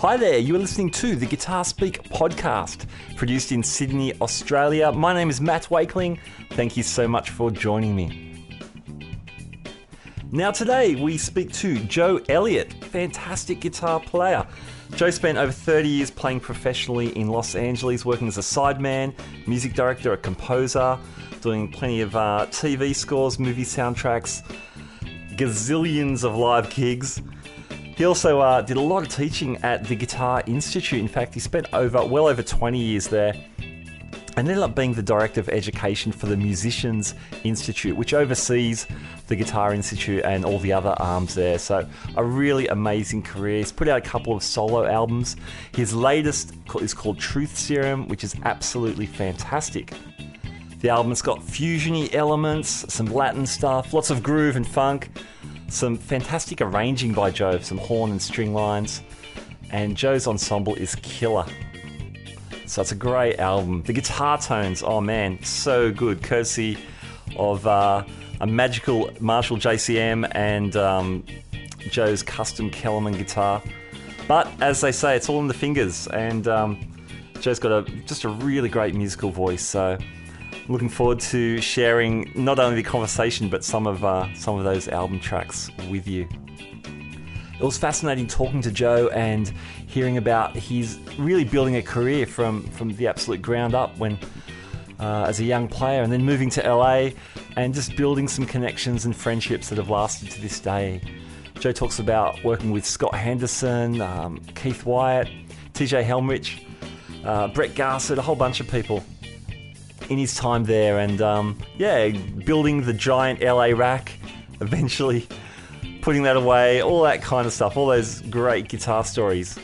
Hi there, you are listening to the Guitar Speak podcast, produced in Sydney, Australia. My name is Matt Wakeling. Thank you so much for joining me. Now, today we speak to Joe Elliott, fantastic guitar player. Joe spent over 30 years playing professionally in Los Angeles, working as a sideman, music director, a composer, doing plenty of uh, TV scores, movie soundtracks, gazillions of live gigs. He also uh, did a lot of teaching at the Guitar Institute. In fact, he spent over well over 20 years there and ended up being the director of education for the Musicians Institute, which oversees the Guitar Institute and all the other arms there. So, a really amazing career. He's put out a couple of solo albums. His latest is called Truth Serum, which is absolutely fantastic. The album's got fusiony elements, some Latin stuff, lots of groove and funk, some fantastic arranging by Joe, some horn and string lines, and Joe's ensemble is killer. So it's a great album. The guitar tones, oh man, so good, courtesy of uh, a magical Marshall JCM and um, Joe's custom Kellerman guitar. But as they say, it's all in the fingers, and um, Joe's got a just a really great musical voice. So looking forward to sharing not only the conversation but some of uh, some of those album tracks with you. It was fascinating talking to Joe and hearing about his really building a career from from the absolute ground up when uh, as a young player and then moving to LA and just building some connections and friendships that have lasted to this day. Joe talks about working with Scott Henderson, um, Keith Wyatt, TJ Helmerich, uh, Brett Garsed, a whole bunch of people in his time there, and um, yeah, building the giant LA rack, eventually putting that away, all that kind of stuff, all those great guitar stories.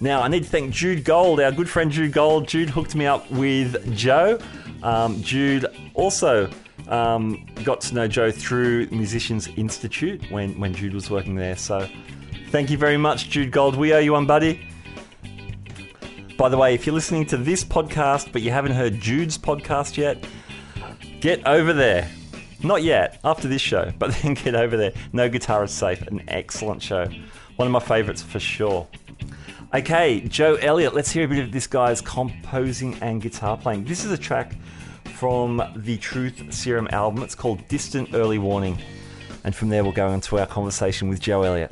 Now, I need to thank Jude Gold, our good friend Jude Gold. Jude hooked me up with Joe. Um, Jude also um, got to know Joe through Musicians Institute when, when Jude was working there. So, thank you very much, Jude Gold. We owe you one, buddy. By the way, if you're listening to this podcast but you haven't heard Jude's podcast yet, get over there. Not yet, after this show, but then get over there. No Guitar is Safe, an excellent show. One of my favourites for sure. Okay, Joe Elliott, let's hear a bit of this guy's composing and guitar playing. This is a track from the Truth Serum album. It's called Distant Early Warning. And from there, we'll go into our conversation with Joe Elliott.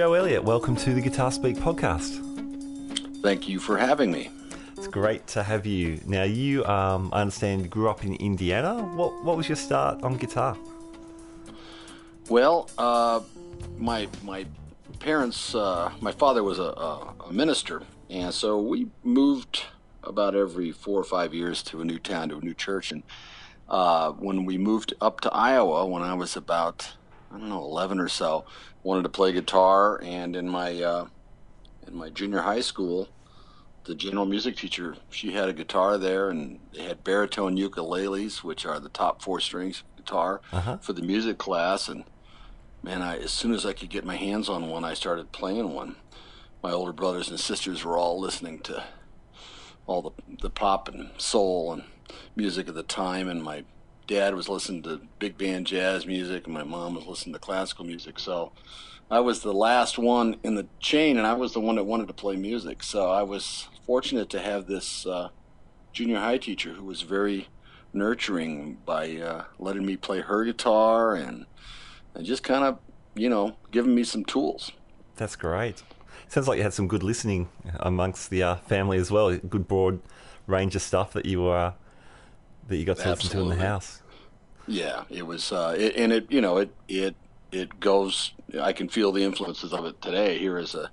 Joe Elliott, welcome to the Guitar Speak podcast. Thank you for having me. It's great to have you. Now, you, um, I understand, grew up in Indiana. What what was your start on guitar? Well, uh, my my parents, uh, my father was a, a, minister, and so we moved about every four or five years to a new town, to a new church. And uh, when we moved up to Iowa, when I was about I don't know, 11 or so, wanted to play guitar. And in my uh, in my junior high school, the general music teacher, she had a guitar there, and they had baritone ukuleles, which are the top four strings guitar Uh-huh. for the music class. And man, I as soon as I could get my hands on one, I started playing one. My older brothers and sisters were all listening to all the the pop and soul and music of the time, and my dad was listening to big band jazz music, and my mom was listening to classical music. So I was the last one in the chain, and I was the one that wanted to play music. So I was fortunate to have this uh, junior high teacher who was very nurturing by uh, letting me play her guitar and and just kind of you know giving me some tools. That's great. Sounds like you had some good listening amongst the uh, family as well. Good broad range of stuff that you uh, that you got to listen to in the house. Yeah, it was, uh, it, and it you know it it it goes. I can feel the influences of it today here as a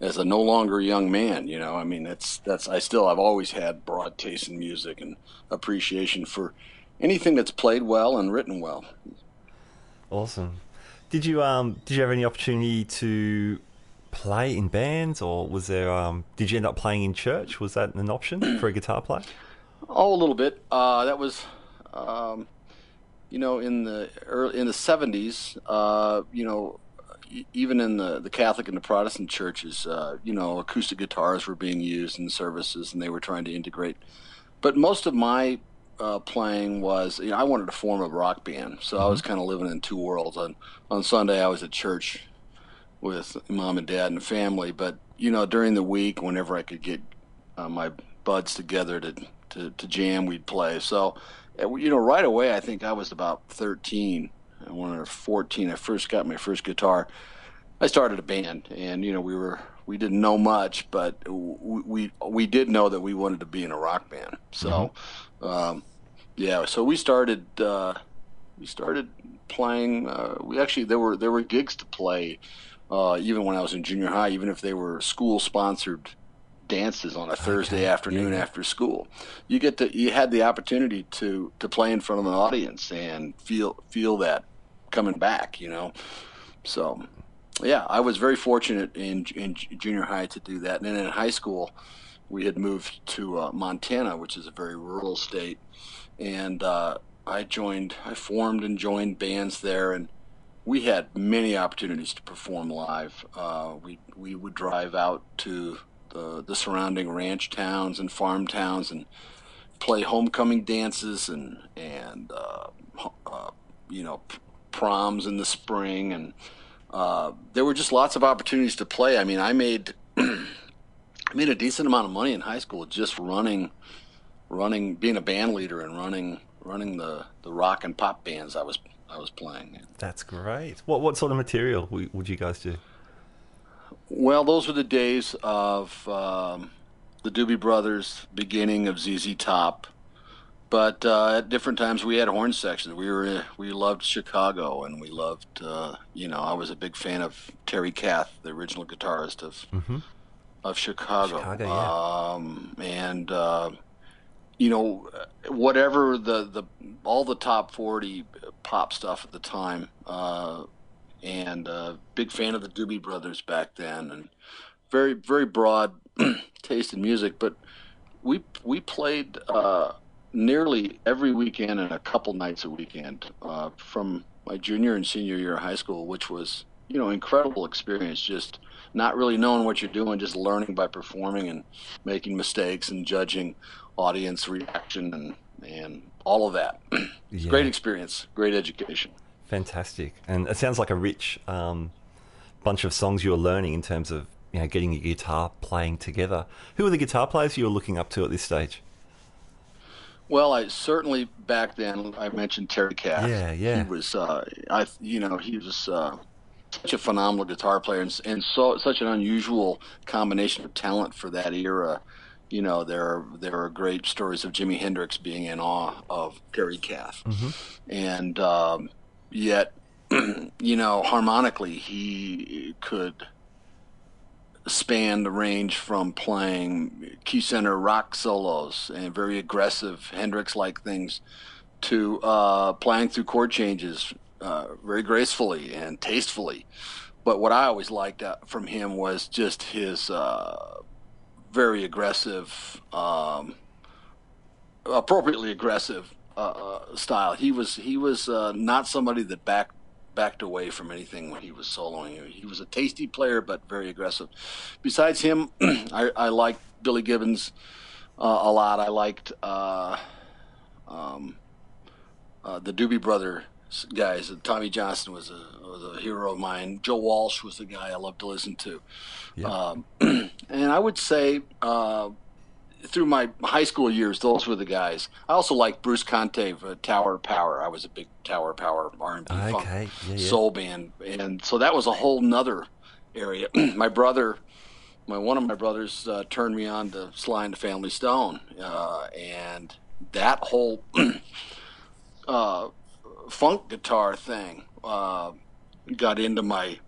as a no longer young man. You know, I mean, that's that's I still I've always had broad taste in music and appreciation for anything that's played well and written well. Awesome. Did you um did you have any opportunity to play in bands, or was there um did you end up playing in church? Was that an option for a guitar player? Oh, a little bit. Uh, that was, um, you know, in the early, in the seventies. Uh, you know, even in the the Catholic and the Protestant churches, uh, you know, acoustic guitars were being used in services, and they were trying to integrate. But most of my uh, playing was, you know, I wanted to form a rock band, so I was kind of living in two worlds. On on Sunday, I was at church with mom and dad and family, but you know, during the week, whenever I could get uh, my buds together to, to, to jam, we'd play. So, you know, right away, I think I was about 13. When I was 14, I first got my first guitar. I started a band, and you know, we were we didn't know much, but we we, we did know that we wanted to be in a rock band. So, um, yeah, so we started uh, we started playing. Uh, we actually there were there were gigs to play. Uh, even when I was in junior high, even if they were school sponsored dances on a Thursday afternoon yeah. after school. You get to you had the opportunity to to play in front of an audience and feel feel that coming back, you know. So, yeah, I was very fortunate in in junior high to do that. And then in high school, we had moved to uh, Montana, which is a very rural state, and uh, I joined, I formed and joined bands there, and we had many opportunities to perform live. Uh, we we would drive out to the the surrounding ranch towns and farm towns and play homecoming dances and and uh, uh, you know proms in the spring and uh, there were just lots of opportunities to play. I mean, I made I made a decent amount of money in high school just running running being a band leader and running running the the rock and pop bands I was I was playing. That's great. What what sort of material would you guys do? Well, those were the days of um, the Doobie Brothers, beginning of ZZ Top. But uh, at different times, we had horn sections. We were we loved Chicago, and we loved uh, you know I was a big fan of Terry Kath, the original guitarist of Mhm. of Chicago. Chicago, yeah. Um, and uh, you know whatever the the all the top forty pop stuff at the time. And uh, big fan of the Doobie Brothers back then, and very very broad taste in music. But we we played uh, nearly every weekend and a couple nights a weekend uh, from my junior and senior year of high school, which was you know incredible experience. Just not really knowing what you're doing, just learning by performing and making mistakes and judging audience reaction and and all of that. Yeah. Great experience, great education. Fantastic, and it sounds like a rich um, bunch of songs you were learning in terms of you know getting your guitar playing together. Who are the guitar players you were looking up to at this stage? Well, I certainly back then I mentioned Terry Kath. Yeah, yeah. He was, uh, I, you know, he was uh, such a phenomenal guitar player and, and so such an unusual combination of talent for that era. You know, there are there are great stories of Jimi Hendrix being in awe of Terry Kath, and um, yet, you know, harmonically he could span the range from playing key center rock solos and very aggressive Hendrix-like things to uh, playing through chord changes uh, very gracefully and tastefully. But what I always liked uh, from him was just his uh, very aggressive, um, appropriately aggressive uh, uh, style. He was he was uh, not somebody that backed backed away from anything when he was soloing. He was a tasty player, but very aggressive. Besides him, I, I liked Billy Gibbons uh, a lot. I liked uh, um, uh, the Doobie Brother guys. Tommy Johnston was a was a hero of mine. Joe Walsh was the guy I loved to listen to. Yeah. Um, and I would say uh, through my high school years, those were the guys. I also liked Bruce Conte of uh, Tower Power. I was a big Tower Power R&B okay. funk yeah, yeah. soul band, and so that was a whole nother area. my brother, my one of my brothers, uh, turned me on to Sly and the Family Stone, uh, and that whole uh, funk guitar thing uh, got into my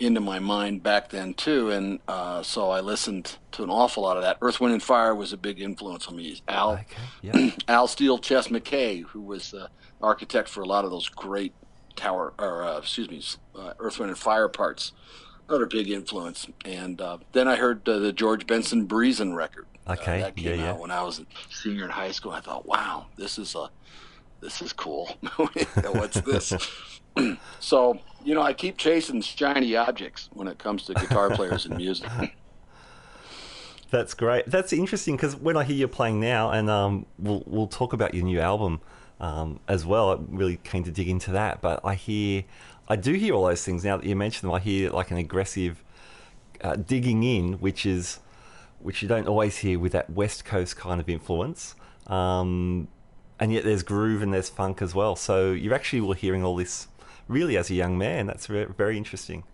into my mind back then too, and uh, so I listened to an awful lot of that. Earth, Wind, and Fire was a big influence on me. Al, okay. yeah. Al Steele, Chess McKay, who was the architect for a lot of those great tower, or uh, excuse me, uh, Earth, Wind, and Fire parts, another big influence. And uh, then I heard the George Benson Breezin' record. Uh, okay, that came yeah, out yeah. when I was a senior in high school. I thought, wow, this is a this is cool. What's this? so, you know, I keep chasing shiny objects when it comes to guitar players and music. That's great. That's interesting because when I hear you playing now, and um, we'll we'll talk about your new album um, as well. I'm really keen to dig into that. But I hear, I do hear all those things now that you mentioned them. I hear like an aggressive uh, digging in, which is which you don't always hear with that West Coast kind of influence. Um, and yet there's groove and there's funk as well. So you actually were hearing all this really as a young man. That's very interesting.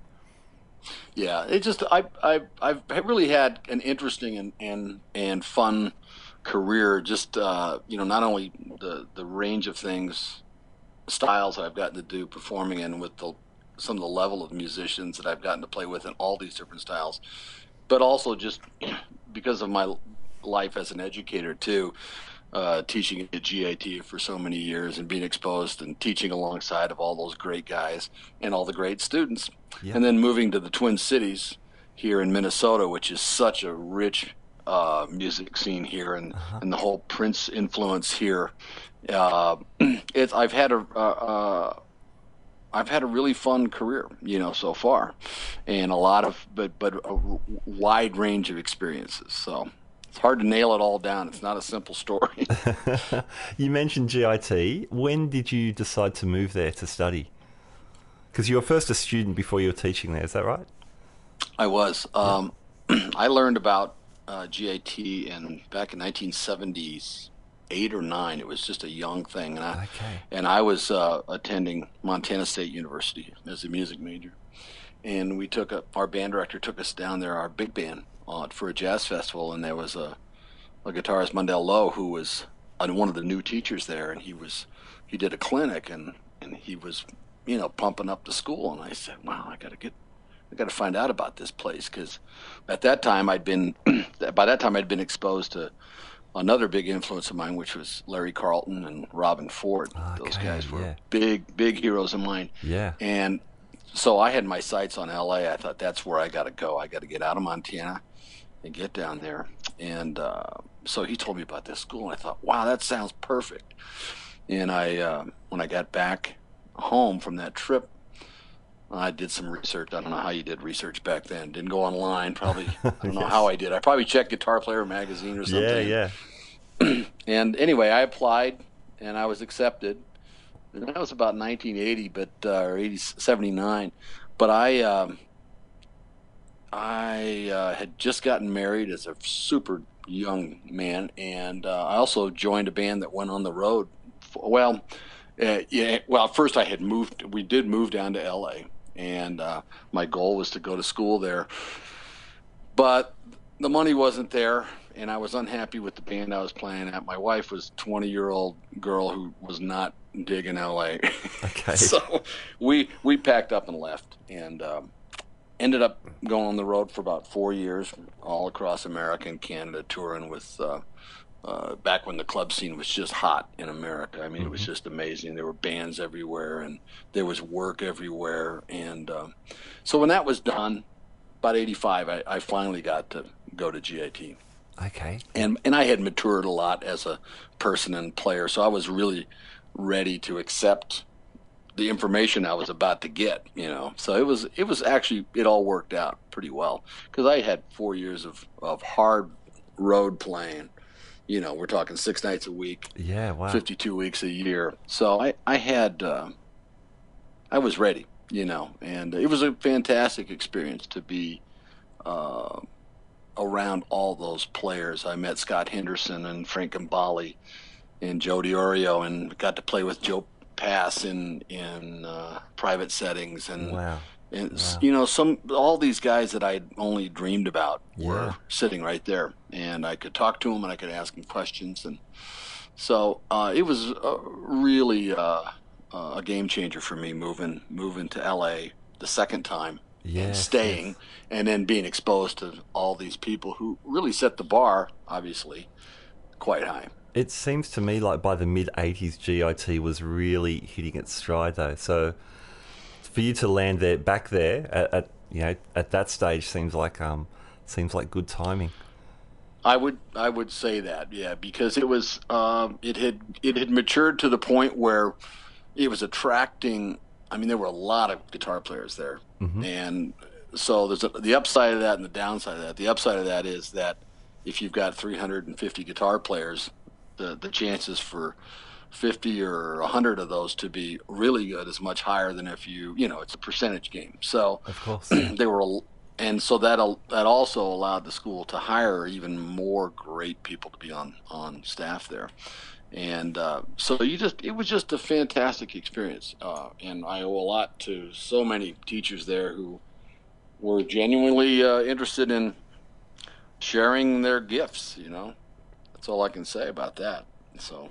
Yeah, it just I I I've really had an interesting and and and fun career. Just uh, you know, not only the the range of things, styles that I've gotten to do performing in with the some of the level of musicians that I've gotten to play with in all these different styles, but also just because of my life as an educator too uh, teaching at GIT for so many years and being exposed and teaching alongside of all those great guys and all the great students. Yeah. And then moving to the Twin Cities here in Minnesota, which is such a rich uh, music scene here and, uh-huh. and the whole Prince influence here. Uh, it's I've had a uh, uh, I've had a really fun career, you know, so far, and a lot of but but a wide range of experiences. So it's hard to nail it all down. It's not a simple story. you mentioned GIT. When did you decide to move there to study? Because you were first a student before you were teaching there. Is that right? I was. Um, I learned about uh, GIT in back in 1970s eight or nine. It was just a young thing, and I okay. and I was uh, attending Montana State University as a music major, and we took a, our band director took us down there, our big band, on for a jazz festival, and there was a, a guitarist Mundell Lowe who was uh, one of the new teachers there, and he was he did a clinic, and and he was you know pumping up the school, and I said, wow, I got to get. I got to find out about this place because at that time I'd been, by that time I'd been exposed to another big influence of mine, which was Larry Carlton and Robben Ford. Okay, Those guys were yeah. big, big heroes of mine. Yeah. And so I had my sights on LA. I thought that's where I got to go. I got to get out of Montana and get down there. And uh, so he told me about this school, and I thought, wow, that sounds perfect. And I, uh, when I got back home from that trip, I did some research. I don't know how you did research back then. Didn't go online. Probably I don't know yes. how I did. I probably checked Guitar Player magazine or something. Yeah, yeah. and anyway, I applied and I was accepted. And that was about 1980, but uh, or 80, 79. But I um, I uh, had just gotten married as a super young man, and uh, I also joined a band that went on the road. Well, uh, yeah. Well, first I had moved. We did move down to L.A., and uh, my goal was to go to school there, but the money wasn't there, and I was unhappy with the band I was playing at. My wife was a 20 year old girl who was not digging L.A. Okay. so we we packed up and left, and. Um, ended up going on the road for about four years, all across America and Canada, touring with. Uh, uh, back when the club scene was just hot in America, I mean, mm-hmm. it was mm-hmm. just amazing. There were bands everywhere, and there was work everywhere. And uh, so when that was done, about '85, I, I finally got to go to GIT. Okay. and and I had matured a lot as a person and player, so I was really ready to accept the information I was about to get. You know, so it was it was actually it all worked out pretty well because I had four years of of hard road playing. You know, we're talking six nights a week, Yeah. Wow. 52 weeks a year. So I, I had, uh, I was ready, you know, and it was a fantastic experience to be uh, around all those players. I met Scott Henderson and Frank Gambale and Joe Diorio and got to play with Joe Pass in, in uh, private settings and, Wow. and Wow. you know, some, all these guys that I'd only dreamed about were sitting right there and I could talk to them and I could ask them questions and, so uh, it was uh, really uh, uh, a game changer for me moving moving to LA the second time and staying, yes. and then being exposed to all these people who really set the bar, obviously, quite high. It seems to me like by the mid '80s, GIT was really hitting its stride, though. So for you to land there, back there at, at you know at that stage, seems like um seems like good timing. I would I would say that yeah because it was um, it had it had matured to the point where it was attracting. I mean, there were a lot of guitar players there, and so there's a, the upside of that and the downside of that. The upside of that is that if you've got 350 guitar players, the the chances for 50 or 100 of those to be really good is much higher than if you you know it's a percentage game. So Of course. they were and so that that also allowed the school to hire even more great people to be on on staff there and uh, so you just it was just a fantastic experience uh, and i owe a lot to so many teachers there who were genuinely uh, interested in sharing their gifts you know that's all i can say about that so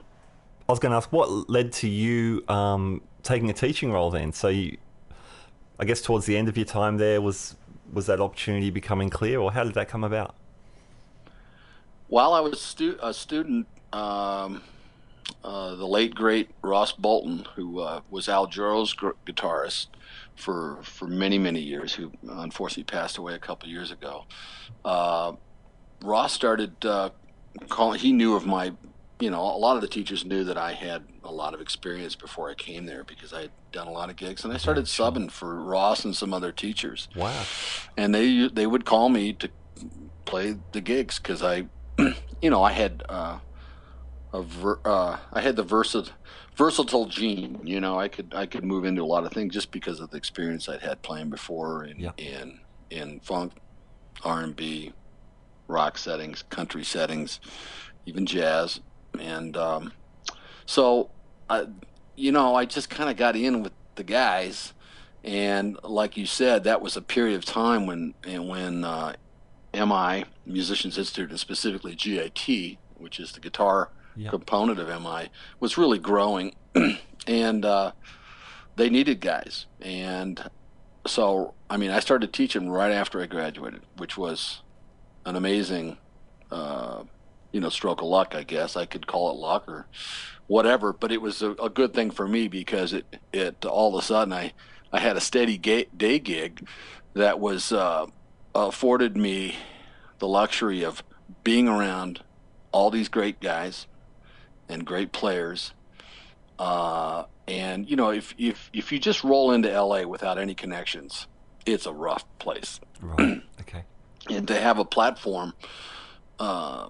I was going to ask what led to you um, taking a teaching role then. So you, I guess towards the end of your time there was was that opportunity becoming clear, or how did that come about? While I was stu- a student, um, uh, the late great Ross Bolton, who uh, was Al Jarreau's gr- guitarist for for many many years, who unfortunately passed away a couple years ago, uh, Ross started uh, calling. He knew of my, you know, a lot of the teachers knew that I had a lot of experience before I came there because I had done a lot of gigs, and I started subbing for Ross and some other teachers Wow. and they they would call me to play the gigs because I, you know, I had uh, a ver- uh, I had the versatile versatile gene. You know, I could I could move into a lot of things just because of the experience I'd had playing before in Yeah. in in funk, R and B, rock settings, country settings, even jazz, and um, so I, you know, I just kind of got in with the guys. And like you said, that was a period of time when and when uh, MI Musicians Institute and specifically GIT, which is the guitar Yeah. component of MI, was really growing, and uh, they needed guys. And so, I mean, I started teaching right after I graduated, which was an amazing, uh, you know, stroke of luck. I guess I could call it luck or whatever, but it was a, a good thing for me because it it all of a sudden I I had a steady ga- day gig that was uh, afforded me the luxury of being around all these great guys and great players. Uh, and you know, if if if you just roll into LA without any connections, it's a rough place. Right. okay. And to have a platform uh,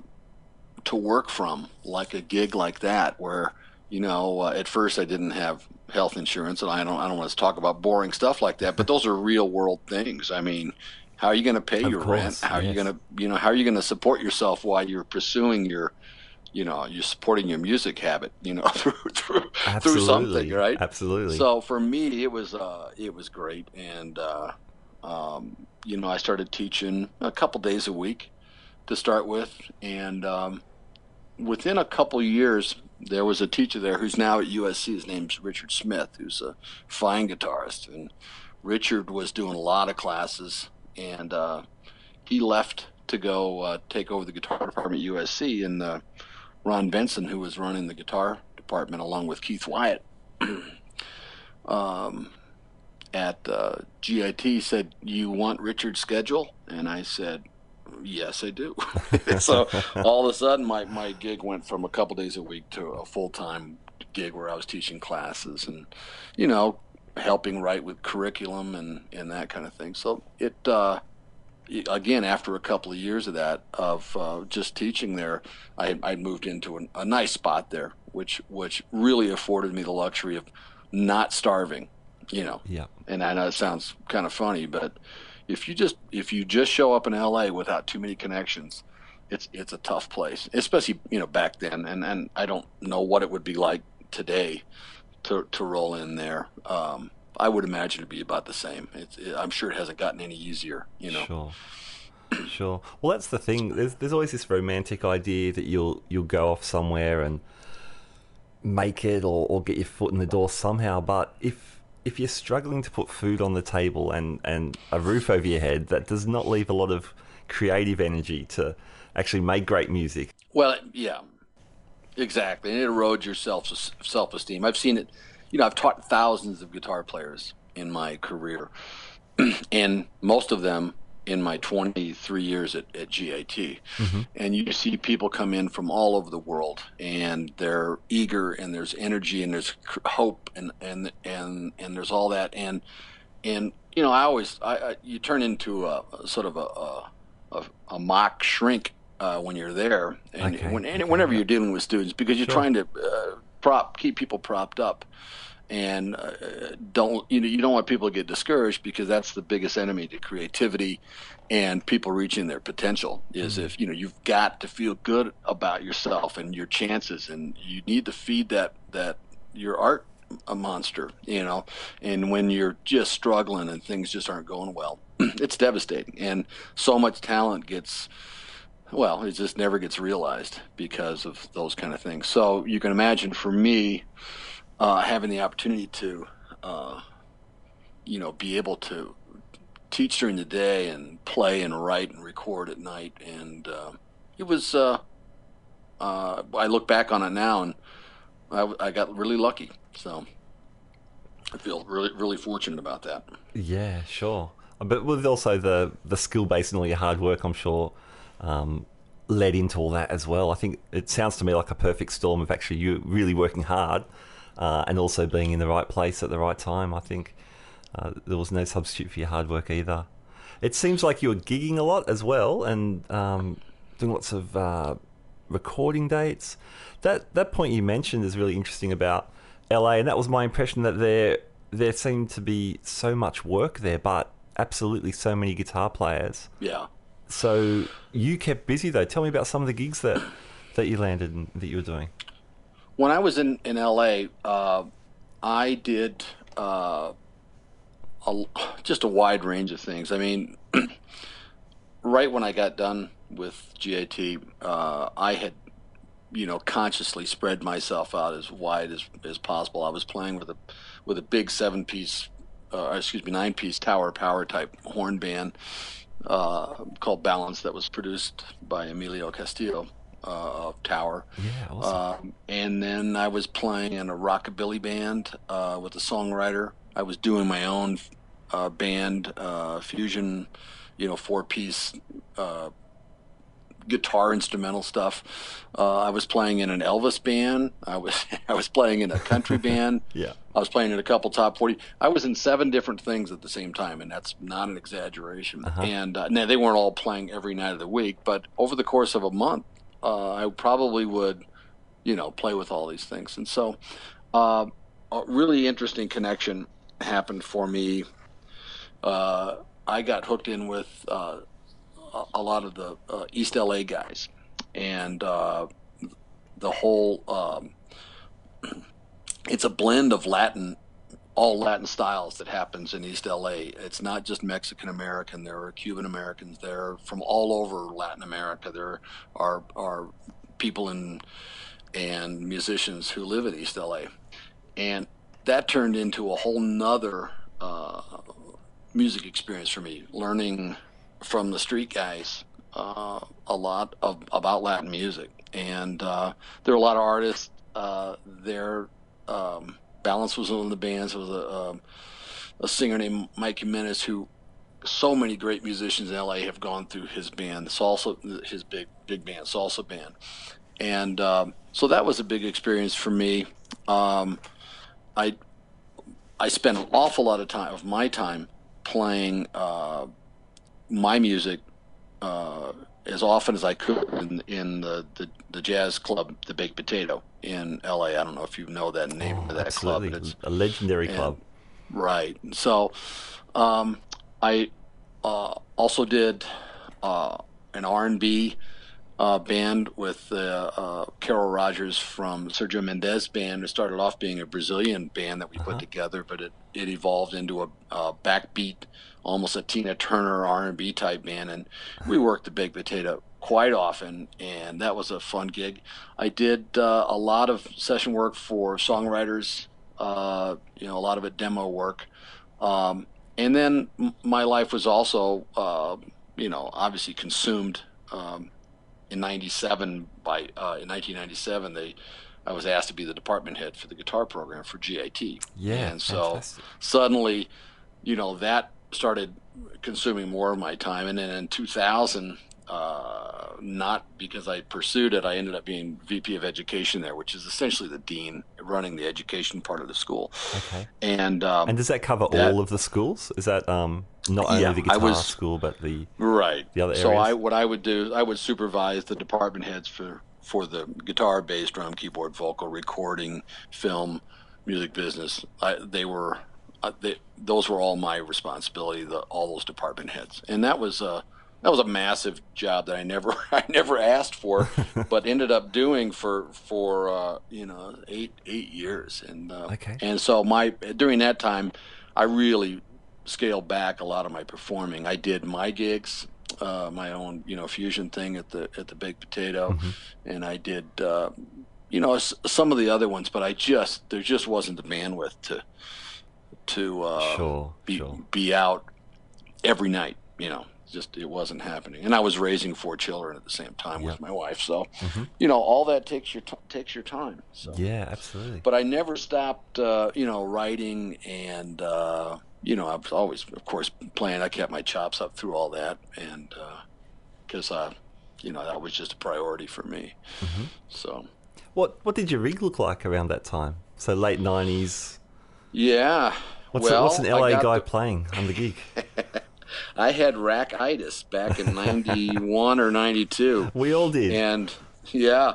to work from, like a gig like that, where you know, uh, at first I didn't have health insurance, and I don't I don't want to talk about boring stuff like that, but those are real world things. I mean, how are you going to pay Of your course, rent? How are you going to you know how are you going to support yourself while you're pursuing your you know you're supporting your music habit you know through through, through something right Absolutely. so for me, it was uh, it was great, and uh, um, you know, I started teaching a couple days a week to start with, and um, within a couple years, there was a teacher there who's now at USC. His name's Richard Smith, who's a fine guitarist, and Richard was doing a lot of classes, and uh, he left to go uh, take over the guitar department at USC, and uh, Ron Benson, who was running the guitar department along with Keith Wyatt um, at uh, GIT said, "You want Richard's schedule?" And I said, yes, I do. so all of a sudden, my, my gig went from a couple days a week to a full time gig where I was teaching classes and, you know, helping write with curriculum and, and that kind of thing. So it, uh, again, after a couple of years of that, of uh, just teaching there, I, I moved into an, a nice spot there, which which really afforded me the luxury of not starving, you know. Yeah. And I know it sounds kind of funny, but if you just if you just show up in LA without too many connections, it's it's a tough place, especially you know back then. And and I don't know what it would be like today to to roll in there. Um, I would imagine it'd be about the same. It's, it, I'm sure it hasn't gotten any easier. You know. Sure. Sure. Well, that's the thing. There's there's always this romantic idea that you'll you'll go off somewhere and make it or, or get your foot in the door somehow. But if if you're struggling to put food on the table and, and a roof over your head, that does not leave a lot of creative energy to actually make great music. Well, yeah, exactly, and it erodes your self self esteem. I've seen it you know, I've taught thousands of guitar players in my career, and most of them in my 23 years at, at GIT. Mm-hmm. And you see people come in from all over the world, and they're eager, and there's energy, and there's hope, and and and and there's all that, and and you know, I always, I, I you turn into a, a sort of a, a, a mock shrink uh, when you're there, and, okay. when, and okay. whenever you're dealing with students, because you're sure. trying to uh, prop keep people propped up and uh, don't you know you don't want people to get discouraged because that's the biggest enemy to creativity and people reaching their potential is mm-hmm. if you know you've got to feel good about yourself and your chances and you need to feed that that your art a monster you know. And when you're just struggling and things just aren't going well it's devastating. And so much talent gets well it just never gets realized because of those kind of things. So you can imagine for me uh, having the opportunity to, uh, you know, be able to teach during the day and play and write and record at night, and uh, it was. Uh, uh, I look back on it now, and I, I got really lucky. So I feel really, really fortunate about that. Yeah, sure. But with also the the skill base and all your hard work, I'm sure. Um, led into all that as well. I think it sounds to me like a perfect storm of actually you really working hard uh, and also being in the right place at the right time. I think uh, there was no substitute for your hard work either. It seems like you were gigging a lot as well and um, doing lots of uh, recording dates. That that point you mentioned is really interesting about LA, and that was my impression that there there seemed to be so much work there, but absolutely so many guitar players. Yeah. So you kept busy though. Tell me about some of the gigs that that you landed and that you were doing when I was in in LA, uh, I did uh, a, just a wide range of things. I mean, right when I got done with GIT, uh, I had you know consciously spread myself out as wide as, as possible. I was playing with a with a big seven piece, uh, excuse me, nine piece tower power type horn band uh, called Balance that was produced by Emilio Castillo uh, of Tower. Yeah, awesome. Um, and then I was playing in a rockabilly band uh, with a songwriter. I was doing my own uh, band uh, fusion, you know, four piece uh, guitar instrumental stuff. Uh, I was playing in an Elvis band. I was I was playing in a country band. Yeah. I was playing in a couple top forty. I was in seven different things at the same time, and that's not an exaggeration. Uh-huh. And uh, now they weren't all playing every night of the week, but over the course of a month, uh, I probably would, you know, play with all these things. And so, uh, a really interesting connection happened for me. Uh, I got hooked in with uh, a lot of the uh, East LA guys, and uh, the whole. Um, it's a blend of Latin all Latin styles that happens in East LA. It's not just Mexican American. There are Cuban Americans there from all over Latin America. There are are people in and musicians who live in East LA, and that turned into a whole nother uh, music experience for me. Learning from the street guys uh, a lot of about Latin music, and uh, there are a lot of artists uh, there. Um, Balance was one of the bands. There was a, um, a singer named Mike Jimenez who so many great musicians in LA have gone through his band, salsa, his big big band, salsa band, and um, so that was a big experience for me. Um, I I spent an awful lot of time of my time playing uh, my music uh, as often as I could in, in the, the, the jazz club, the Baked Potato in LA. I don't know if you know that name Oh, of that absolutely. club. But it's a legendary and- club. Right. So, um, I uh, also did uh, an R and B uh, band with uh, uh, Carol Rogers from Sergio Mendes band. It started off being a Brazilian band that we Uh-huh. put together, but it, it evolved into a, a backbeat, almost a Tina Turner R and B type band, and we worked the Baked Potato quite often, and that was a fun gig. I did uh, a lot of session work for songwriters uh, you know, a lot of it demo work. Um, and then m- my life was also, uh, you know, obviously consumed um, in '97 by uh, in 1997. They, I was asked to be the department head for the guitar program for GIT. Yeah, and so fantastic. suddenly, you know, that started consuming more of my time. And then in 2000, uh, not because I pursued it, I ended up being VP of Education there, which is essentially the dean running the education part of the school. Okay. And, um, And does that cover that- all of the schools? Is that um, not only Yeah, the I guitar was- school, but the right. the other so areas? I, what I would do, I would supervise the department heads for for the guitar, bass, drum, keyboard, vocal, recording, film, music business. I, they were, uh, they, those were all my responsibility. The all those department heads, and that was uh, that was a massive job that I never I never asked for, but ended up doing for for uh, you know eight eight years, and uh, Okay. and so my during that time, I really scaled back a lot of my performing. I did my gigs, uh, my own you know fusion thing at the at the Baked Potato, Mm-hmm. and I did uh, you know s- some of the other ones, but I just there just wasn't the bandwidth to to uh, sure, be sure. be out every night. You know, just it wasn't happening. And I was raising four children at the same time Yep. with my wife, so Mhm. you know all that takes your t- takes your time. So Yeah, absolutely. but I never stopped, uh, you know, writing and, uh, you know, I was always, of course, playing. I kept my chops up through all that, and because, uh, you know, that was just a priority for me. Mhm. So, What what did your rig look like around that time? So late nineties. yeah. What's well, a, what's an LA guy the- playing on the gig? I had rackitis back in '91 or '92. We all did. and yeah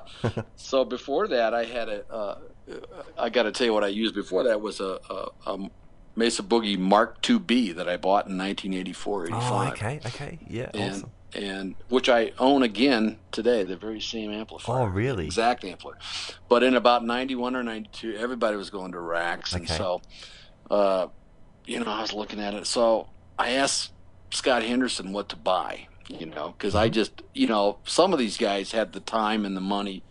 so before that i had a uh, i got to tell you what i used before that was a, a, a mesa boogie mark 2b that i bought in 1984 85 oh, okay, okay, yeah, and awesome. and which i own again today the very same amplifier Oh, really? exact amplifier but in about 91 or 92 everybody was going to racks and so uh, you know i was looking at it so i asked scott henderson what to buy you know because Mm-hmm. i just you know some of these guys had the time and the money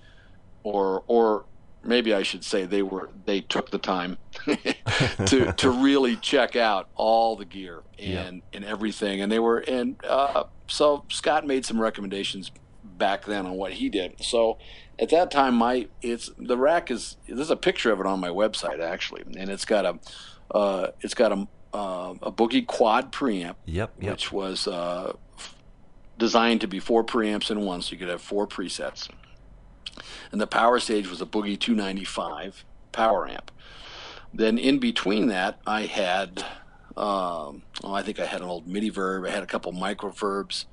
or or maybe i should say they were they took the time to to really check out all the gear Yeah. and and everything and they were and uh, so scott made some recommendations back then on what he did so at that time my it's the rack is there's a picture of it on my website actually and it's got a uh, it's got a uh, a boogie quad preamp Yep, yep. which was uh, f- designed to be four preamps in one, so you could have four presets. And the power stage was a Boogie 295 power amp. Then in between that, I had, um, oh, I think I had an old MIDI verb. I had a couple micro verbs.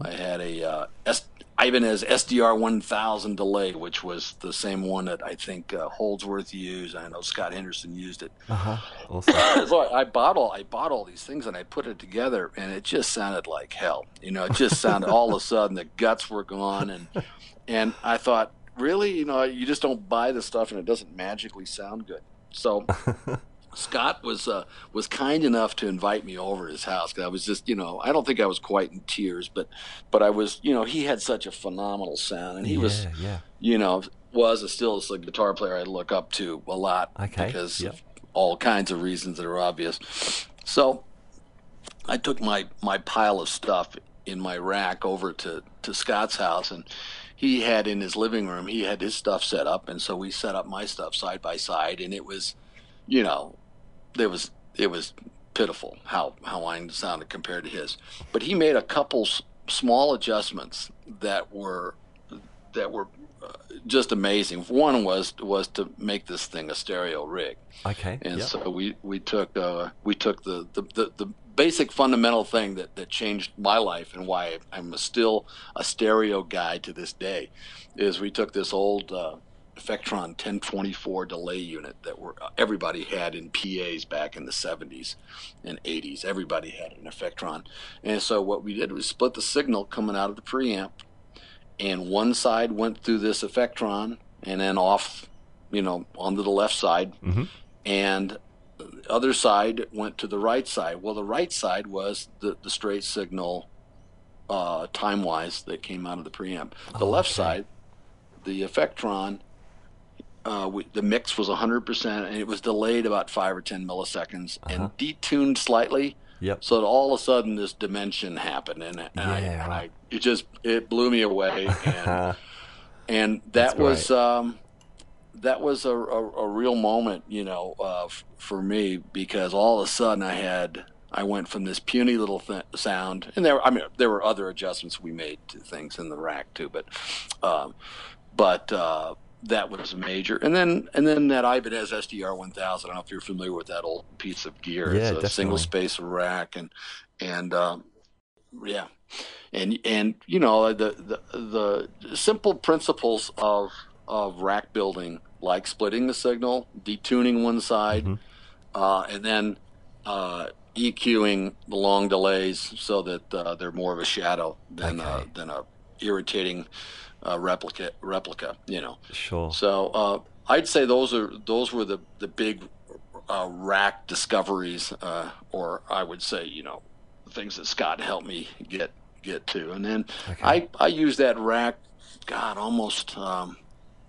I had a uh, S- Ibanez SDR 1000 delay, which was the same one that I think uh, Holdsworth used. I know Scott Henderson used it Uh huh. Awesome. so I, I bought all I bought all these things and I put it together and it just sounded like hell. You know, it just sounded all of a sudden the guts were gone and and I thought, really, you know, you just don't buy the stuff and it doesn't magically sound good. So Scott was uh, was kind enough to invite me over to his house because I was just, you know, I don't think I was quite in tears, but but I was, you know, he had such a phenomenal sound and he yeah, was yeah. you know, was a still is a guitar player I look up to a lot Okay, because yep. of all kinds of reasons that are obvious. So I took my my pile of stuff in my rack over to to Scott's house and he had in his living room he had his stuff set up and so we set up my stuff side by side and it was you know there was it was pitiful how how mine sounded compared to his. But he made a couple s- small adjustments that were that were uh, just amazing. One was was to make this thing a stereo rig, Okay. and yep. so we we took uh, we took the, the, the, the basic fundamental thing that, that changed my life and why I'm still a stereo guy to this day is we took this old uh, Effectron 1024 delay unit that were everybody had in PAs back in the 70s and 80s. Everybody had an Effectron, and so what we did was split the signal coming out of the preamp, and one side went through this Effectron and then off, you know, onto the left side, Mhm. and the other side went to the right side. Well, the right side was the, the straight signal, uh, time wise, that came out of the preamp. The Oh, left okay. side, the Effectron, uh, we, the mix was 100%, and it was delayed about five or 10 milliseconds Uh-huh. and detuned slightly. Yep. So that all of a sudden, this dimension happened, and, and, I, and I, it just it blew me away. And and That's that was um, that was a, a, a real moment, you know, uh, f- for me because all of a sudden I had I went from this puny little th- sound, and there I mean there were other adjustments we made to things in the rack too, but um, but uh, that was major. And then and then that Ibanez SDR 1000. I don't know if you're familiar with that old piece of gear. Yeah, it's a definitely. single space rack, and and um, yeah, and and you know the the the simple principles of of rack building, like splitting the signal, detuning one side, Mhm. uh, and then uh, EQing the long delays so that uh, they're more of a shadow than uh, Okay. than a irritating uh, replica replica. You know. sure. So uh, I'd say those are those were the the big uh, rack discoveries, uh, or I would say you know things that Scott helped me get get to, and then Okay. I I used that rack, God, almost um,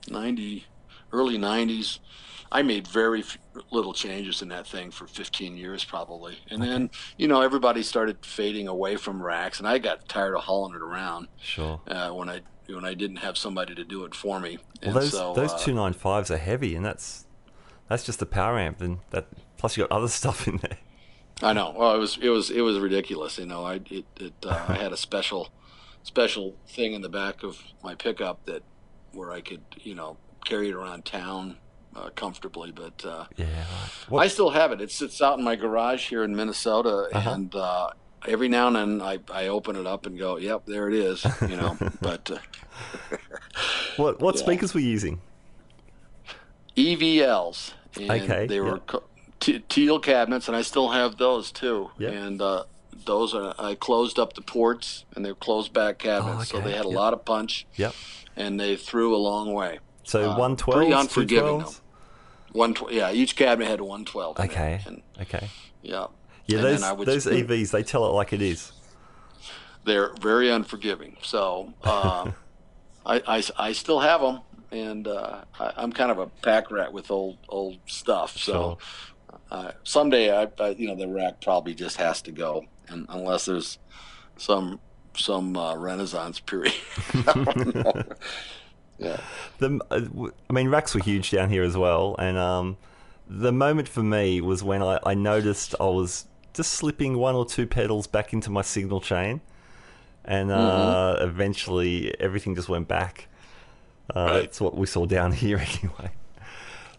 ninety early nineties. I made very f- little changes in that thing for 15 years probably, and then you know everybody started fading away from racks, and I got tired of hauling it around Sure. uh, when I when I didn't have somebody to do it for me. Well, those so, those uh, two nine fives are heavy, and that's that's just the power amp, and that plus you got other stuff in there. I know. Well, it was it was it was ridiculous. You know, I it, it uh, I had a special special thing in the back of my pickup that where I could you know carry it around town uh, comfortably. But uh, Yeah. Right. I still have it. It sits out in my garage here in Minnesota, Uh-huh. and uh, every now and then I, I open it up and go, "Yep, there it is." You know, but uh, what what yeah. speakers were you using? EVLs. And Okay, They were yeah. te- teal cabinets, and I still have those too. Yeah. And uh, those are I closed up the ports, and they're closed back cabinets, so Oh, okay, they had a yeah. lot of punch, Yep. and they threw a long way. So Uh, one pretty unforgiving. One, tw- yeah, each cabinet had one twelve. Okay. and Okay. yeah, Yeah, And those then I would those EVs they tell it like it is. they're very unforgiving. So uh, I, I, I still have them, and uh, I, I'm kind of a pack rat with old old stuff. So uh, someday, I, I you know the rack probably just has to go, and unless there's some some uh, Renaissance period. I yeah. The, uh, I mean, racks were huge down here as well, and um, the moment for me was when I, I noticed I was just slipping one or two pedals back into my signal chain, and uh, Mm-hmm. eventually everything just went back. Uh, Right. That's what we saw down here anyway.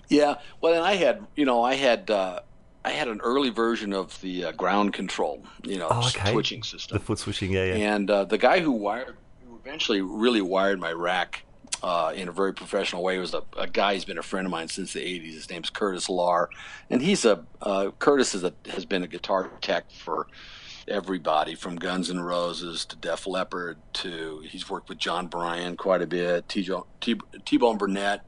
Yeah, well, and I had, you know, I had, uh, I had an early version of the uh, ground control, you know, Oh, okay. switching system. The foot switching, yeah, yeah. And uh, the guy who wired, who eventually really wired my rack uh, in a very professional way was a, a guy who's been a friend of mine since the '80s. His name's Curtis Lar, and he's a uh, Curtis is a, has been a guitar tech for everybody from Guns N' Roses to Def Leppard to he's worked with Jon Brion quite a bit, T. T- T-Bone Burnett.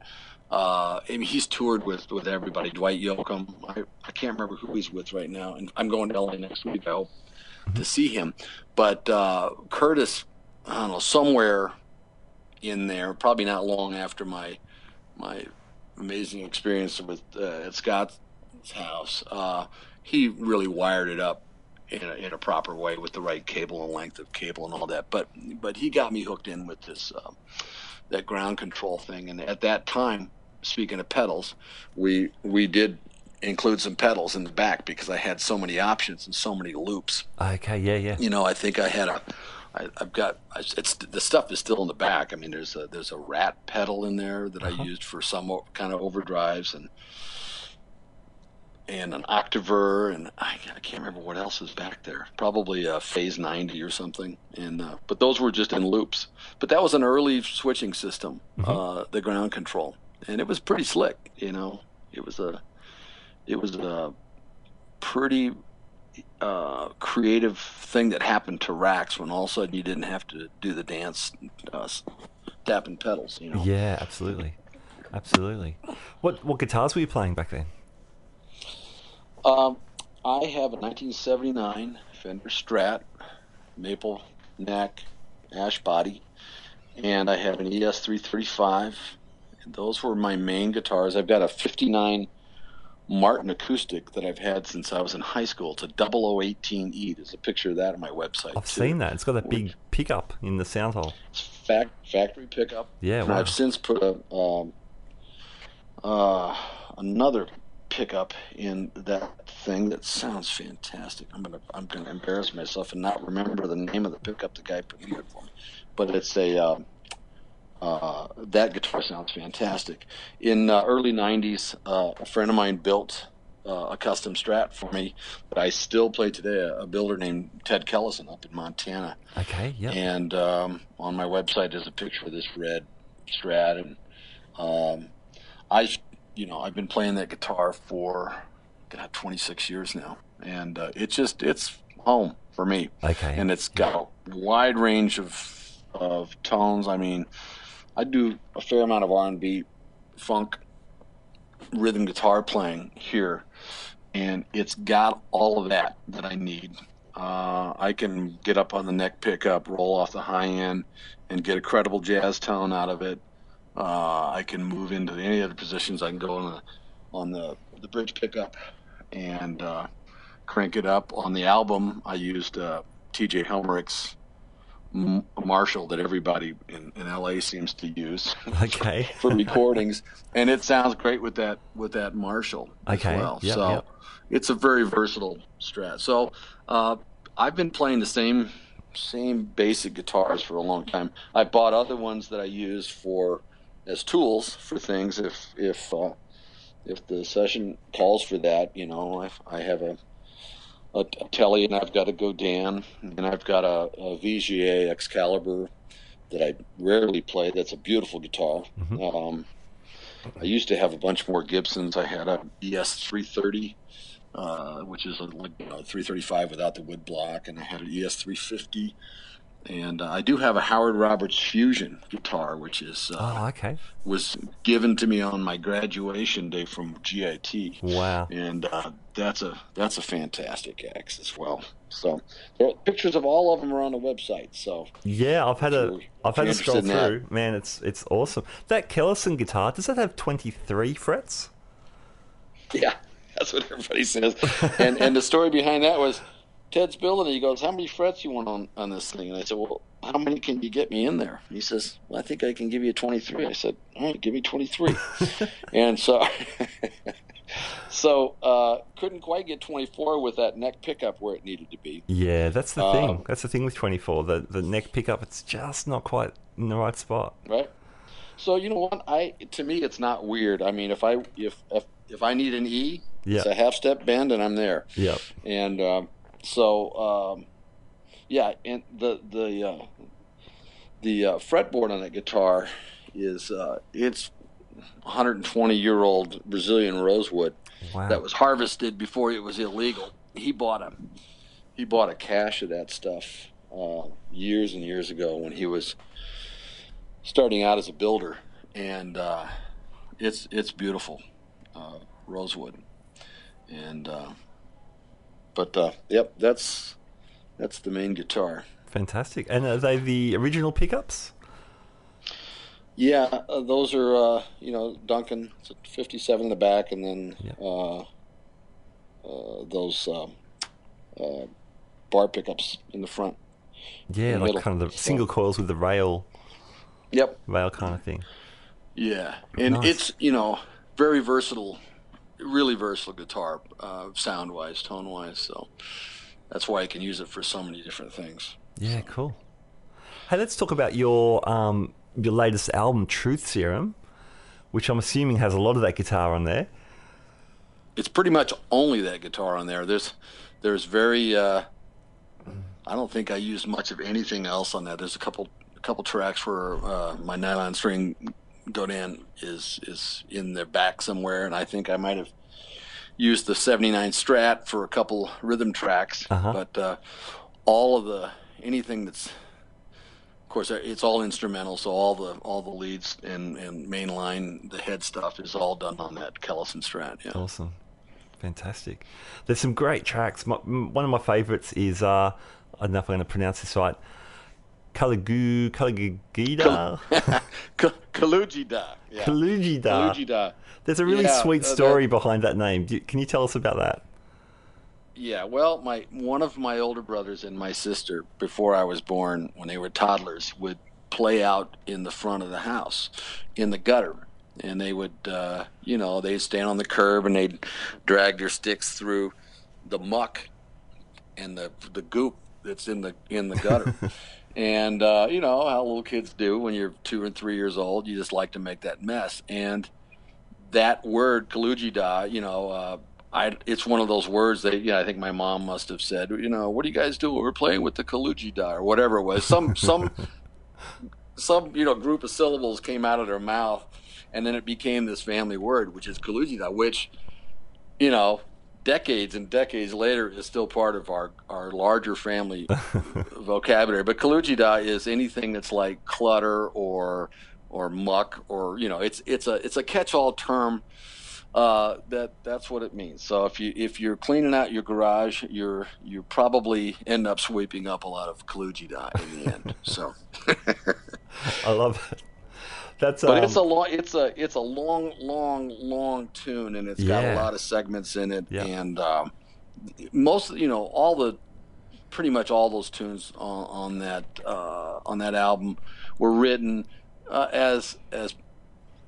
Uh, I mean, he's toured with, with everybody. Dwight Yoakam. I, I can't remember who he's with right now, and I'm going to LA next week. I hope to see him. But uh, Curtis, I don't know, somewhere in there, probably not long after my my amazing experience with uh, at Scott's house, uh, he really wired it up in a, in a proper way with the right cable and length of cable and all that. But but he got me hooked in with this uh, that ground control thing, and at that time, speaking of pedals, we we did include some pedals in the back because I had so many options and so many loops. Okay, yeah, yeah. You know, I think I had a, I, I've got, it's the stuff is still in the back. I mean, there's a there's a rat pedal in there that Uh-huh. I used for some o- kind of overdrives and and an octaver and I, I can't remember what else is back there. Probably a phase 90 or something. And uh, but those were just in loops. But that was an early switching system, uh, the ground control, and it was pretty slick. You know, it was a it was a pretty uh, creative thing that happened to racks when all of a sudden you didn't have to do the dance uh, tapping pedals. You know. Yeah, absolutely, absolutely. What what guitars were you playing back then? Um, I have a 1979 Fender Strat, maple neck, ash body, and I have an E ES335. And those were my main guitars. I've got a 59 Martin acoustic that I've had since I was in high school. It's a 0018E. There's a picture of that on my website. I've too. seen that. It's got that big pickup in the sound hole. It's fac- factory pickup. Yeah, wow. I've since put a um, uh, another pickup in that thing that sounds fantastic. I'm gonna I'm gonna embarrass myself and not remember the name of the pickup the guy put in it for me, but it's a uh, uh, that guitar sounds fantastic. In uh, early '90s, uh, a friend of mine built uh, a custom Strat for me that I still play today. A, a builder named Ted Kellison up in Montana. Okay, yeah. And um, on my website is a picture of this red Strat, and um, I, you know, I've been playing that guitar for God 26 years now, and uh, it just it's home for me. Okay. And it's got a wide range of of tones. I mean, I do a fair amount of R&B, funk, rhythm guitar playing here, and it's got all of that that I need. Uh, I can get up on the neck pickup, roll off the high end, and get a credible jazz tone out of it. Uh, I can move into any other positions. I can go on the on the, the bridge pickup and uh, crank it up. On the album, I used uh, T.J. Helmerich's Marshall that everybody in, in LA seems to use Okay. for recordings, and it sounds great with that with that Marshall Okay, as well. yep, so yep. it's a very versatile Strat. So uh, I've been playing the same same basic guitars for a long time. I bought other ones that I use for as tools for things if if uh, if the session calls for that. You know, I, I have a a, a Telly and I've got a Godin and I've got a, a VGA Excalibur that I rarely play. That's a beautiful guitar. Um, I used to have a bunch more Gibsons. I had a ES 330, uh, which is a know, 335 without the wood block, and I had an ES 350. And uh, I do have a Howard Roberts Fusion guitar, which is uh, Oh, okay. was given to me on my graduation day from GIT Wow. and uh, that's a that's a fantastic axe as well. So are pictures of all of them are on the website. So Yeah, I've had a I've had a scroll in that. through. Man, it's it's awesome. That Kellison guitar does that have twenty three frets? yeah, that's what everybody says. and and the story behind that was Ted's building it. He goes, "How many frets you want on on this thing?" And I said, "Well, how many can you get me in there?" He says, "Well, I think I can give you 23." I said, "All right, give me 23." and so. So uh, couldn't quite get 24 with that neck pickup where it needed to be. Yeah, that's the thing. Um, That's the thing with twenty four. The the neck pickup, it's just not quite in the right spot. right? So you know what? I to me it's not weird. I mean, if I if if, if I need an E, Yeah. it's a half step bend and I'm there. Yep. And um, so um, yeah, and the the uh, the uh, fretboard on that guitar is uh, it's 120 year old Brazilian rosewood Wow. that was harvested before it was illegal. He bought a he bought a cache of that stuff uh, years and years ago when he was starting out as a builder, and uh, it's it's beautiful uh, rosewood, and uh, but uh, yep, that's that's the main guitar. Fantastic. And are they the original pickups? Yeah, uh, those are uh, you know Duncan. 57 in the back, and then Yeah. uh, uh, those um, uh, bar pickups in the front. Yeah, the like middle. kind of the So- single coils with the rail Yep. rail kind of thing. Yeah, and Nice. it's you know very versatile really versatile guitar, uh, sound wise, tone wise. So that's why I can use it for so many different things. Yeah, cool. Hey, let's talk about your um, your latest album, Truth Serum, which I'm assuming has a lot of that guitar on there. It's pretty much only that guitar on there. There's there's very uh, I don't think I used much of anything else on that. There's a couple a couple tracks where uh, my nylon string Godin is is in their back somewhere, and I think I might have used the 79 Strat for a couple rhythm tracks. Uh-huh. But uh, all of the anything that's of course it's all instrumental, so all the all the leads and and main line, the head stuff is all done on that Kellison Strat. Yeah. Awesome. Fantastic. There's some great tracks. My, one of my favorites is, uh, I don't know if I'm going to pronounce this right, Kalujida. Yeah. Kalujida. Kalujida. There's a really Yeah, sweet uh, story behind that name. Can you tell us about that? Yeah, well, my one of my older brothers and my sister, before I was born, when they were toddlers, would play out in the front of the house, in the gutter, and they would, uh, you know, they'd stand on the curb and they'd drag their sticks through the muck and the the goop that's in the in the gutter. and uh, you know how little kids do when you're two and three years old, you just like to make that mess. And that word kalujida, you know, uh, I it's one of those words that yeah, I think my mom must have said, you know, what do you guys do? We're playing with the kalujida or whatever it was. Some some some you know group of syllables came out of their mouth, and then it became this family word, which is kalujida, which you know. Decades and decades later is still part of our, our larger family vocabulary. But kalujida is anything that's like clutter or or muck or you know it's it's a it's a catch-all term uh, that that's what it means. So if you if you're cleaning out your garage, you're you probably end up sweeping up a lot of kalujida in the end. So, I love it. That's but um, it's a long it's a it's a long long long tune, and it's got a lot of segments in it, Yeah. and um, most you know all the pretty much all those tunes on, on that uh, on that album were written uh, as as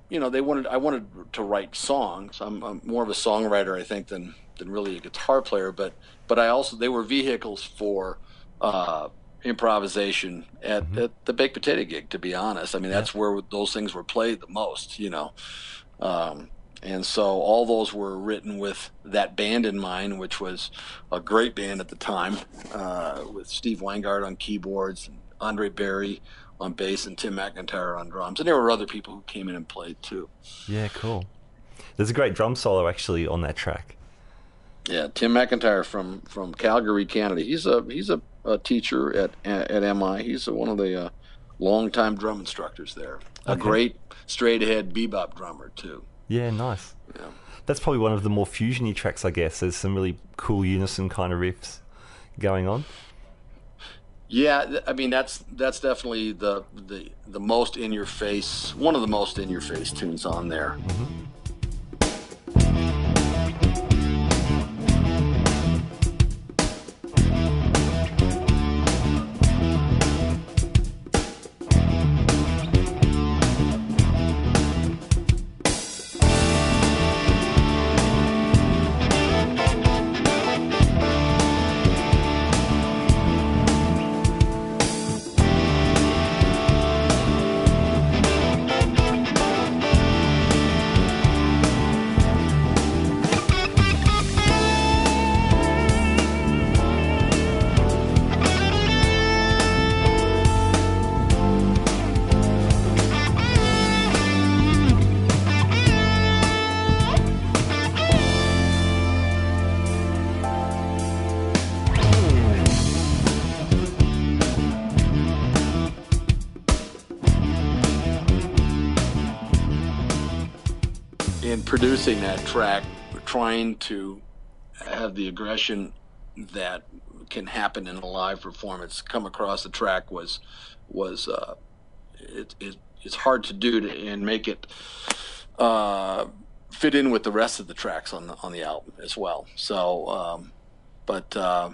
you know they wanted I wanted to write songs. I'm, I'm more of a songwriter I think than than really a guitar player, but but I also they were vehicles for uh, improvisation at, at the baked potato gig. To be honest, I mean that's where those things were played the most. You know. Um, and so all those were written with that band in mind, which was a great band at the time, uh, with Steve Weingart on keyboards, and Andre Berry on bass, and Tim McIntyre on drums. And there were other people who came in and played too. yeah, cool. There's a great drum solo actually on that track. Yeah, Tim McIntyre from, from Calgary, Canada. He's a he's a, a teacher at at MI. He's one of the uh, longtime drum instructors there. A great straight ahead bebop drummer too. Yeah, nice. Yeah. That's probably one of the more fusiony tracks, I guess. There's some really cool unison kind of riffs going on. Yeah, I mean that's that's definitely the the the most in your face, one of the most in your face tunes on there. in producing that track, trying to have the aggression that can happen in a live performance come across the track was was uh, it, it, it's hard to do to, and make it uh, fit in with the rest of the tracks on the on the album as well. So, um, but uh,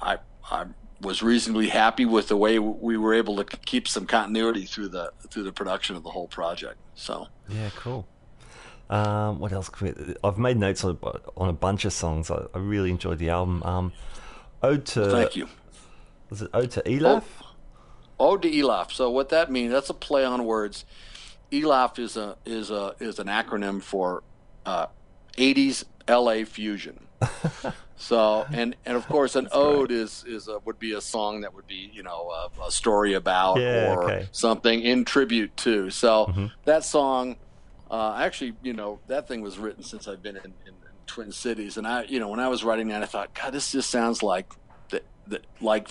I I was reasonably happy with the way we were able to keep some continuity through the through the production of the whole project. So. Yeah, cool. Um, what else? Can we, I've made notes on, on a bunch of songs. I, I really enjoyed the album. Um, Ode to. Thank you. Was it Ode to Elaf? Oh, Ode to Elaf. So what that means? That's a play on words. Elaf is a is a is an acronym for uh, 80s LA fusion. so and and of course an ode is is a, would be a song that would be you know a, a story about Yeah, or okay. something in tribute to. So Mm-hmm. that song, uh, actually, you know, that thing was written since I've been in, in, in Twin Cities, and I, you know, when I was writing that, I thought, God, this just sounds like the, the like.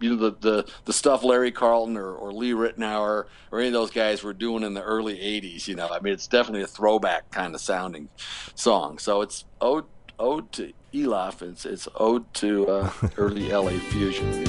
You know the, the, the stuff Larry Carlton or, or Lee Ritenour or any of those guys were doing in the early '80s. You know, I mean, it's definitely a throwback kind of sounding song. So it's ode ode to Elaf. It's it's ode to uh, early LA fusion.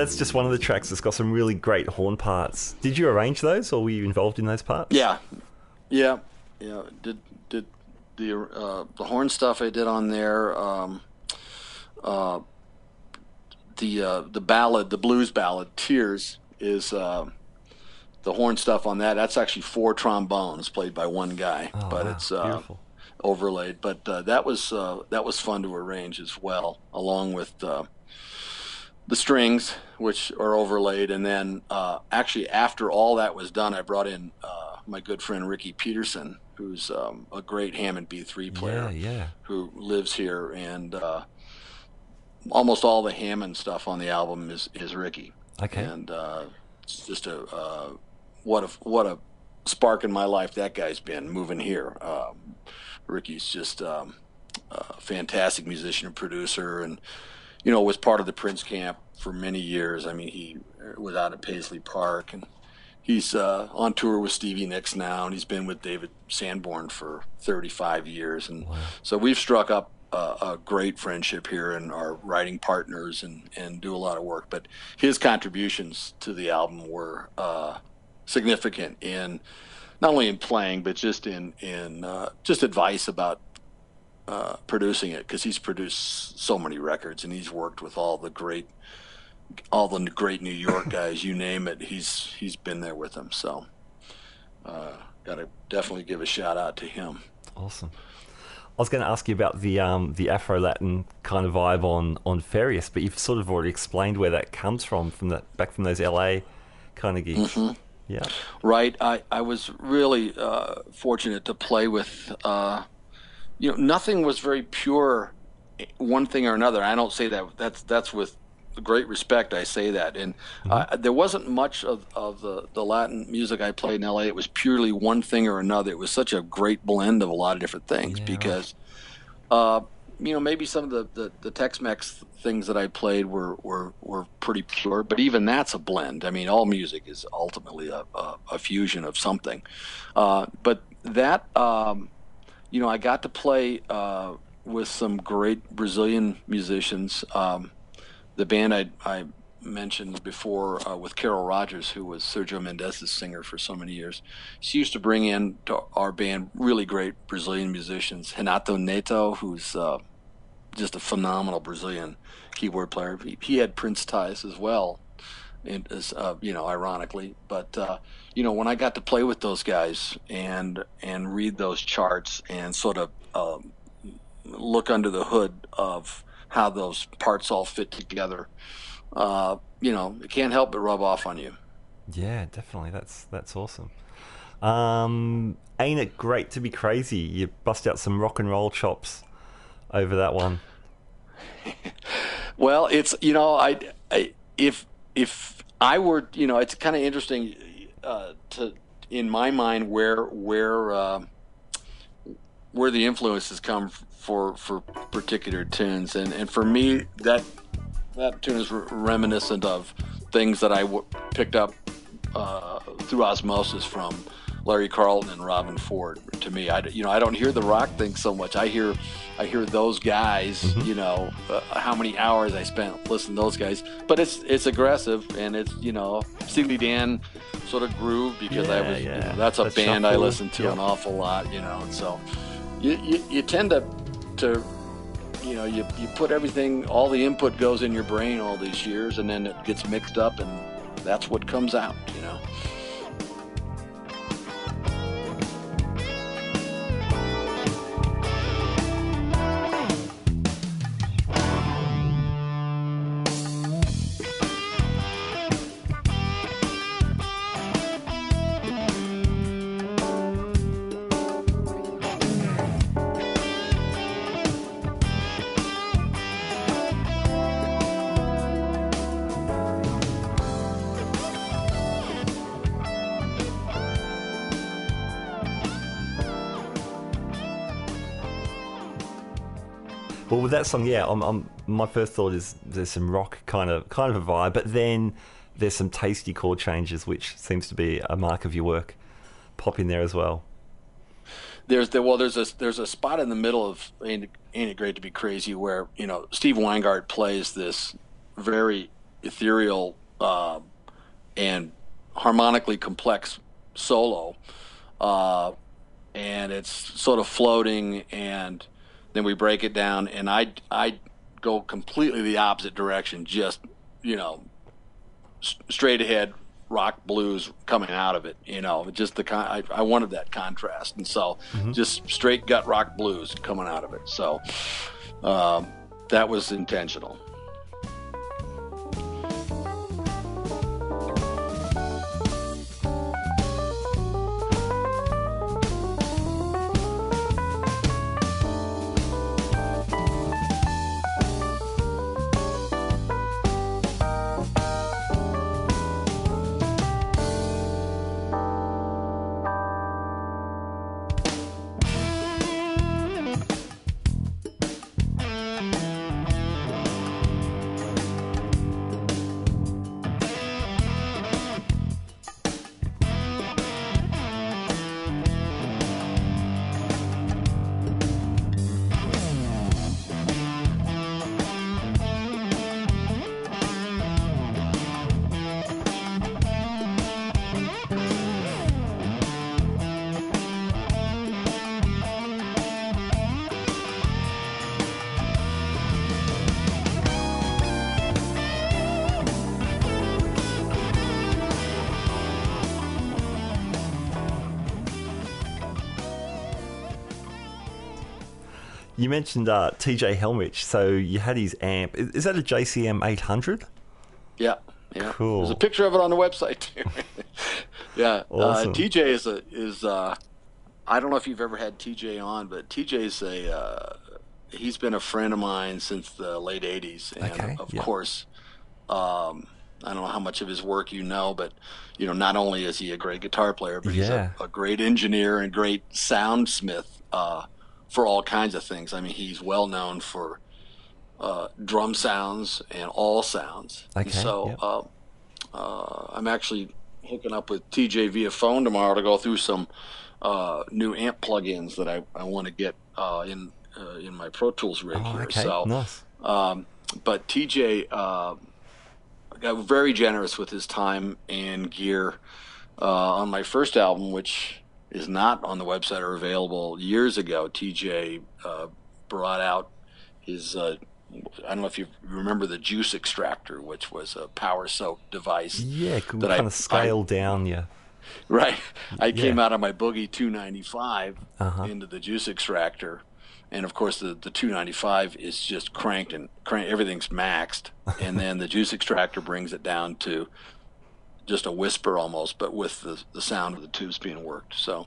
That's just one of the tracks that's got some really great horn parts. Did you arrange those, or were you involved in those parts? Yeah, yeah, yeah. Did did the uh, the horn stuff I did on there? Um, uh, the uh, the ballad, the blues ballad, "Tears" is uh, the horn stuff on that. That's actually four trombones played by one guy, Oh, but wow, it's uh, beautiful. overlaid. But uh, that was uh, that was fun to arrange as well, along with uh, the strings, which are overlaid. And then uh, actually, after all that was done, I brought in uh, my good friend Ricky Peterson, who's um, a great Hammond B3 player Yeah, yeah. who lives here, and uh, almost all the Hammond stuff on the album is is Ricky. Okay. And uh, it's just a uh, what a what a spark in my life that guy's been moving here. Um, Ricky's just um, a fantastic musician and producer, and you know was part of the Prince camp for many years. I mean, he was out at Paisley Park, and he's uh, on tour with Stevie Nicks now, and he's been with David Sanborn for 35 years, and so we've struck up a, a great friendship here and are writing partners and, and do a lot of work. But his contributions to the album were uh, significant in not only in playing, but just in in uh, just advice about uh, producing it because he's produced so many records and he's worked with all the great all the great New York guys, you name it. He's he's been there with them. So uh, got to definitely give a shout out to him. Awesome. I was going to ask you about the um, the Afro Latin kind of vibe on on Farius, but you've sort of already explained where that comes from, from that back from those LA kind of gigs. Yeah. right? I, I was really uh, fortunate to play with, uh, you know, nothing was very pure, one thing or another. I don't say that. That's that's with great respect. I say that, and uh, there wasn't much of, of the, the Latin music I played in LA. It was purely one thing or another. It was such a great blend of a lot of different things Yeah, right. because. Uh, you know, maybe some of the, the, the Tex-Mex things that I played were, were, were pretty pure, but even that's a blend. I mean, all music is ultimately a, a, a fusion of something. Uh, but that, um, you know, I got to play uh, with some great Brazilian musicians. Um, the band I, I mentioned before uh, with Carol Rogers, who was Sergio Mendes' singer for so many years, she used to bring in to our band really great Brazilian musicians. Renato Neto, who's uh, just a phenomenal Brazilian keyboard player. He, he had Prince ties as well, and uh, you know, ironically. But uh, you know, when I got to play with those guys and and read those charts and sort of um, look under the hood of how those parts all fit together. Uh, you know, it can't help but rub off on you. Yeah, definitely. That's that's awesome. Um, ain't it great to be crazy? You bust out some rock and roll chops over that one. well, it's you know, I, I if if I were you know, it's kind of interesting uh, to in my mind where where uh, where the influences come for for particular tunes, and and for me that that tune is re- reminiscent of things that I w- picked up uh, through osmosis from Larry Carlton and Robben Ford. To me, I you know I don't hear the rock thing so much. I hear I hear those guys. Mm-hmm. You know uh, how many hours I spent listening to those guys. But it's it's aggressive and it's you know Steely Dan sort of groove because yeah, I was yeah. you know, that's a that's band I listen to an awful lot. You know, and so you, you, you tend to to you know you, you put everything all the input goes in your brain all these years and then it gets mixed up and that's what comes out you know Well, with that song, yeah, I'm, I'm, my first thought is there's some rock kind of kind of a vibe, but then there's some tasty chord changes, which seems to be a mark of your work. Pop in there as well. There's there well there's a there's a spot in the middle of Ain't Ain't it Great to Be Crazy where you know Steve Weingart plays this very ethereal uh, and harmonically complex solo, uh, and it's sort of floating and then we break it down, and I I go completely the opposite direction, just you know, straight ahead rock blues coming out of it. You know, just the con- I, I wanted that contrast, and so mm-hmm. just straight gut rock blues coming out of it. So um, that was intentional. You mentioned uh, TJ Helmerich. So you had his amp. Is, is that a JCM 800? Yeah. Yeah. Cool. There's a picture of it on the website too. yeah. Uh, awesome. Uh, TJ is a is uh, I don't know if you've ever had TJ on, but TJ's a uh, he's been a friend of mine since the late '80s, and okay. of yeah. course, um, I don't know how much of his work you know, but you know, not only is he a great guitar player, but yeah. he's a, a, great engineer and great soundsmith. Uh, for all kinds of things. I mean, he's well known for uh, drum sounds and all sounds. Okay. So yep. uh, uh, I'm actually hooking up with TJ via phone tomorrow to go through some uh, new amp plugins that I, I want to get uh, in uh, in my Pro Tools rig oh, here. Okay. So, nice. um, but TJ got very generous with his time and gear on my first album, which is not on the website or available. Years ago, TJ uh, brought out his. Uh, I don't know if you remember the juice extractor, which was a power soak device. Yeah, that kind I, of scale down, yeah. right. I Yeah. came out of my Boogie 295 Uh-huh. into the juice extractor, and of course the the 295 is just cranked and crank. Everything's maxed, and then the juice extractor brings it down to just a whisper almost, but with the the sound of the tubes being worked. So,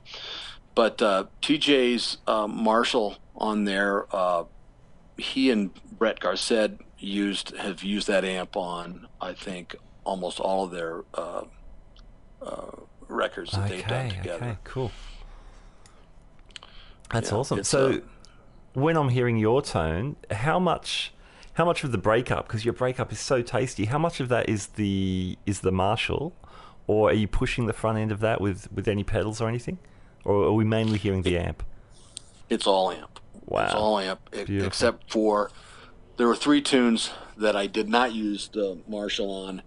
but uh, TJ's uh, Marshall on there, uh, he and Brett Garsed used have used that amp on I think almost all of their uh, uh, records that they've done together. okay, cool. That's Yeah, awesome. So, uh, when I'm hearing your tone, how much, how much of the breakup? Because your breakup is so tasty. How much of that is the is the Marshall, or are you pushing the front end of that with with any pedals or anything, or are we mainly hearing the amp? It's all amp. Wow. It's all amp, Beautiful. except for there were three tunes that I did not use the Marshall on,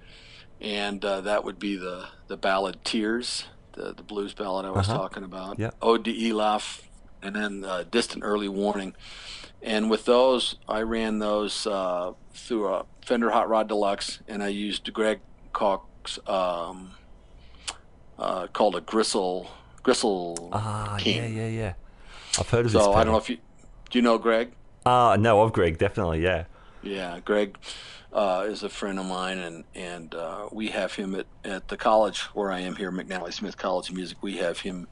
and uh, that would be the the ballad "Tears," the the blues ballad I was Uh-huh. talking about. Yeah. "Ode to Elaf," and then uh, "Distant Early Warning." And with those, I ran those uh, through a Fender Hot Rod Deluxe, and I used Greg Koch's um, uh, called a Gristle Gristle Ah, King. yeah, yeah, yeah. I've heard of this. So I don't know if you do you know Greg. Ah, no, of Greg, definitely, yeah. Yeah, Greg uh, is a friend of mine, and and uh, we have him at, at the college where I am here, McNally Smith College of Music. We have him.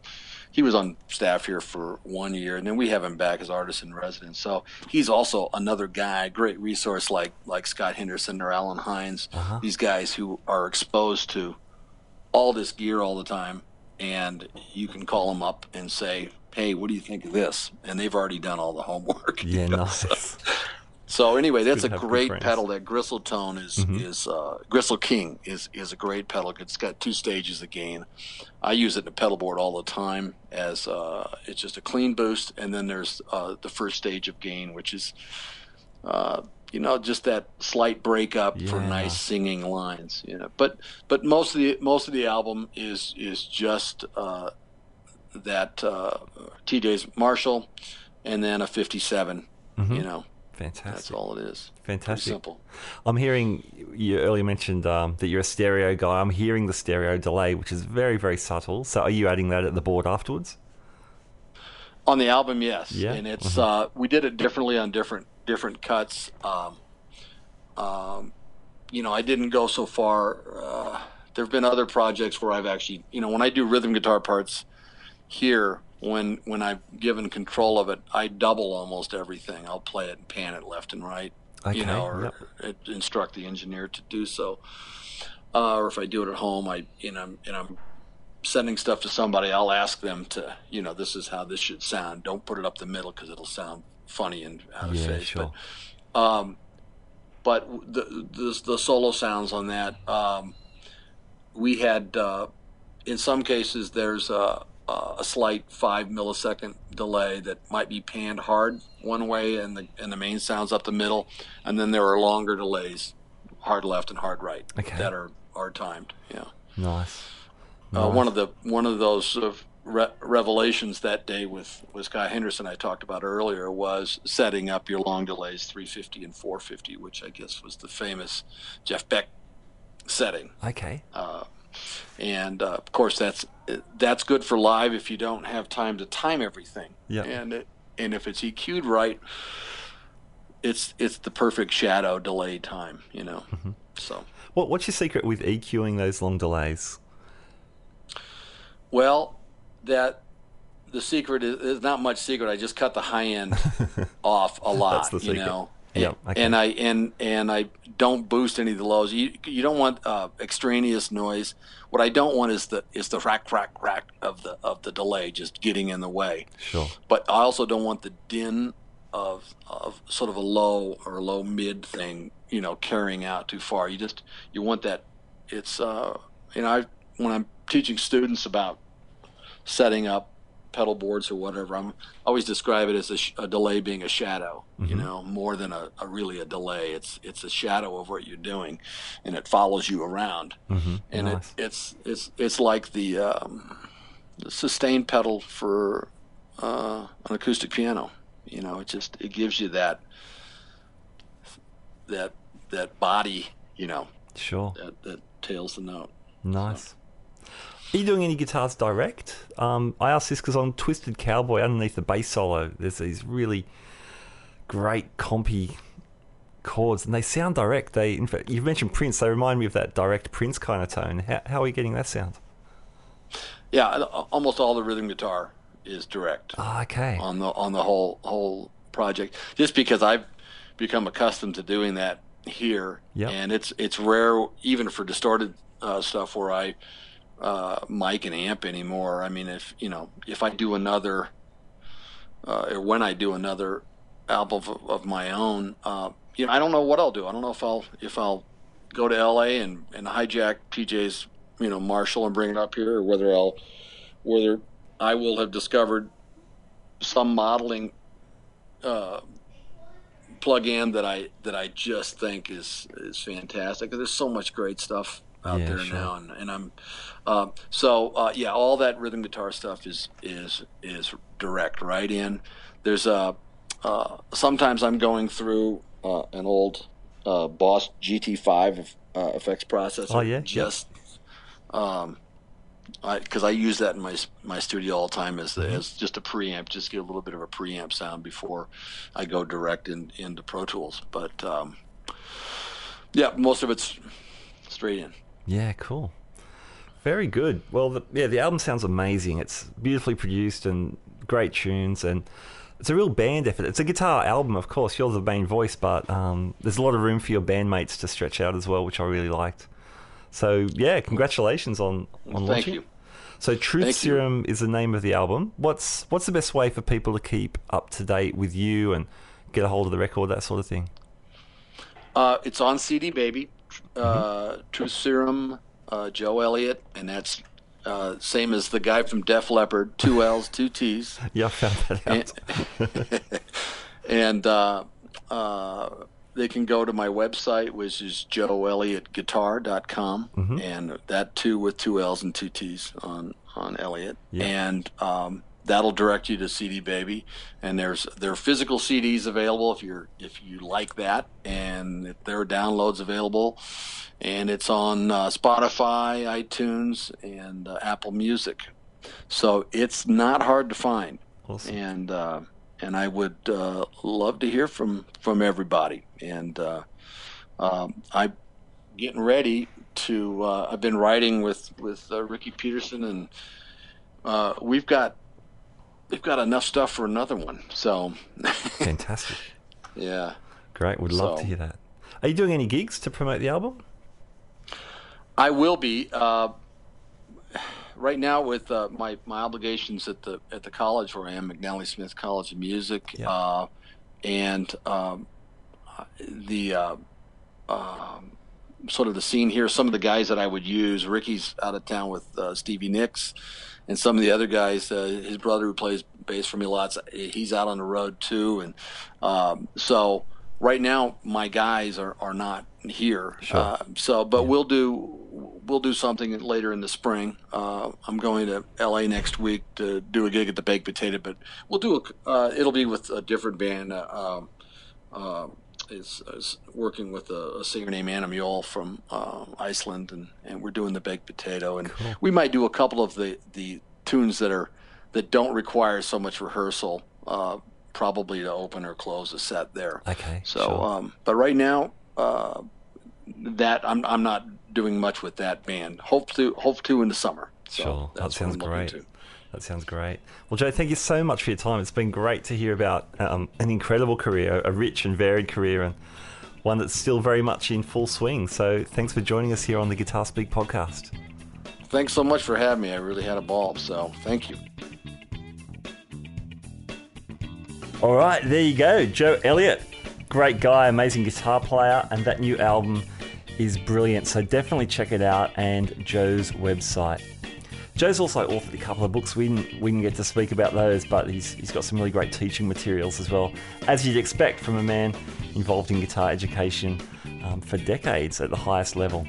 He was on staff here for one year, and then we have him back as artist in residence. So he's also another guy, great resource like like Scott Henderson or Allen Hinds. Uh-huh. These guys who are exposed to all this gear all the time, and you can call them up and say, "Hey, what do you think of this?" And they've already done all the homework. Yeah, know, nice. so- so anyway, that's a to have good great pedal. That Gristle tone is Mhm. is uh, Gristle King is is a great pedal. It's got two stages of gain. I use it in the pedal board all the time as uh, it's just a clean boost, and then there's uh, the first stage of gain, which is uh, you know just that slight breakup for Yeah. nice singing lines. You know, but but most of the most of the album is is just uh, that uh, TJ's Marshall, and then a 57. Mhm. You know. That's all it is. Pretty Fantastic. simple. I'm hearing you earlier mentioned um, that you're a stereo guy. I'm hearing the stereo delay, which is very, very subtle. So, are you adding that at the board afterwards? On the album, yes. Yeah, And it's uh, we did it differently on different different cuts. Um, um, you know, I didn't go so far. Uh, there have been other projects where I've actually, you know, when I do rhythm guitar parts here, when when I've given control of it, I double almost everything. I'll play it and pan it left and right. Okay. you know, or yep. instruct the engineer to do so. Uh, or if I do it at home, I you know, and I'm sending stuff to somebody, I'll ask them to, you know, this is how this should sound. Don't put it up the middle because it'll sound funny and out of Yeah, phase. sure. But, um, but the, the the solo sounds on that, um, we had uh, in some cases there's a, a slight five millisecond delay that might be panned hard one way and the and the main sounds up the middle, and then there are longer delays, hard left and hard right, Okay. that are are timed. Yeah. Nice. Uh, one of the one of those sort of re- revelations that day with with Scott Henderson I talked about earlier was setting up your long delays 350 and 450, which I guess was the famous Jeff Beck setting. Okay. Uh, and uh, of course, that's that's good for live if you don't have time to time everything. Yeah. And it, and if it's EQ'd right, it's it's the perfect shadow delay time. You know. Mm-hmm. So. What, what's your secret with EQing those long delays? Well, that the secret is, is not much secret. I just cut the high end off a lot. That's the You secret. know. Yep, And, okay. and I and and I don't boost any of the lows. You you don't want uh, extraneous noise. What I don't want is the is the crack rack rack of the of the delay just getting in the way. Sure. But I also don't want the din of of sort of a low or low mid thing, you know, carrying out too far. You just you want that. It's uh, you know, I when I'm teaching students about setting up pedal boards or whatever, I'm I always describe it as a, sh- a delay being a shadow. You Mhm. know, more than a, a really a delay. It's it's a shadow of what you're doing, and it follows you around Mm-hmm. and nice. it, it's it's it's like the, um, the sustain pedal for uh, an acoustic piano. You know, it just it gives you that that that body. You know, sure. that that tails the note. Nice. Are you doing any guitars direct? Um, I asked this because on Twisted Cowboy, underneath the bass solo, there's these really great compy chords, and they sound direct. They, in fact, you've mentioned Prince. They remind me of that direct Prince kind of tone. How, how are you getting that sound? Yeah, almost all the rhythm guitar is direct. Oh, okay. On the on the whole whole project, just because I've become accustomed to doing that here, yep. and it's it's rare even for distorted uh, stuff where I uh, mic and amp anymore. I mean, if you know, if I do another, uh, or when I do another album of, of my own, uh, you know, I don't know what I'll do. I don't know if I'll if I'll go to L.A. and and hijack PJ's you know Marshall and bring it up here, or whether I'll whether I will have discovered some modeling uh, plug-in that I that I just think is is fantastic. There's so much great stuff out yeah, there sure. now, and, and I'm uh, so uh, yeah. All that rhythm guitar stuff is is is direct right in. There's a uh, sometimes I'm going through uh, an old uh, Boss GT5 uh, effects processor. Oh yeah, just um, because I, I, use that in my my studio all the time as mm-hmm. as just a preamp, just get a little bit of a preamp sound before I go direct in, into Pro Tools. But um, yeah, most of it's straight in. Yeah, cool. Very good. Well, the, yeah, the album sounds amazing. It's beautifully produced and great tunes, and it's a real band effort. It's a guitar album, of course. You're the main voice, but um, there's a lot of room for your bandmates to stretch out as well, which I really liked. So yeah, congratulations on on Thank launching. You. So Truth Thank Serum you. is the name of the album. What's what's the best way for people to keep up to date with you and get a hold of the record, that sort of thing? Uh, it's on CD Baby, uh, Mm-hmm. Serum, uh, Joe Elliott, and that's uh, same as the guy from Def Leppard, two L's, two T's. yeah, found that out. and uh, uh, they can go to my website, which is joeelliottguitar.com, Mhm. and that too with two L's and two T's on on Elliott, Yeah. and um, that'll direct you to CD Baby. And there's there are physical CDs available if you're if you like that, and there are downloads available, and it's on uh, Spotify, iTunes, and uh, Apple Music. So it's not hard to find Awesome. and uh, and I would uh, love to hear from from everybody. And uh, um, I'm getting ready to. Uh, I've been writing with with uh, Ricky Peterson, and uh, we've got we've got enough stuff for another one. So Fantastic. yeah, Great. Would love to hear that. Are you doing any gigs to promote the album? I will be. Uh, right now, with uh, my my obligations at the at the college where I am, McNally Smith College of Music, Yeah. uh, and um, the uh, um, sort of the scene here. Some of the guys that I would use. Ricky's out of town with uh, Stevie Nicks, and some of the other guys. Uh, his brother who plays bass for me lots. He's out on the road too, and um, so right now my guys are, are not here. Sure. Uh, so, but Yeah. we'll do we'll do something later in the spring. Uh, I'm going to L.A. next week to do a gig at the Baked Potato, but we'll do a. Uh, it'll be with a different band. Is, is working with a, a singer named Anna Mjöll from uh, Iceland, and, and we're doing the Baked Potato, and Cool. we might do a couple of the, the tunes that are that don't require so much rehearsal, uh, probably to open or close a set there. Okay. So, sure. um, but right now, uh, that I'm I'm not doing much with that band. Hope to hope to in the summer. So Sure. That sounds great. to. That sounds great. Well, Joe, thank you so much for your time. It's been great to hear about um, an incredible career, a rich and varied career, and one that's still very much in full swing. So, thanks for joining us here on the Guitar Speak podcast. Thanks so much for having me. I really had a ball. So thank you. All right, there you go. Joe Elliott, great guy, amazing guitar player, and that new album is brilliant. So definitely check it out and Joe's website. Joe's also authored a couple of books. We didn't, we didn't get to speak about those, but he's, he's got some really great teaching materials as well, as you'd expect from a man involved in guitar education um, for decades at the highest level.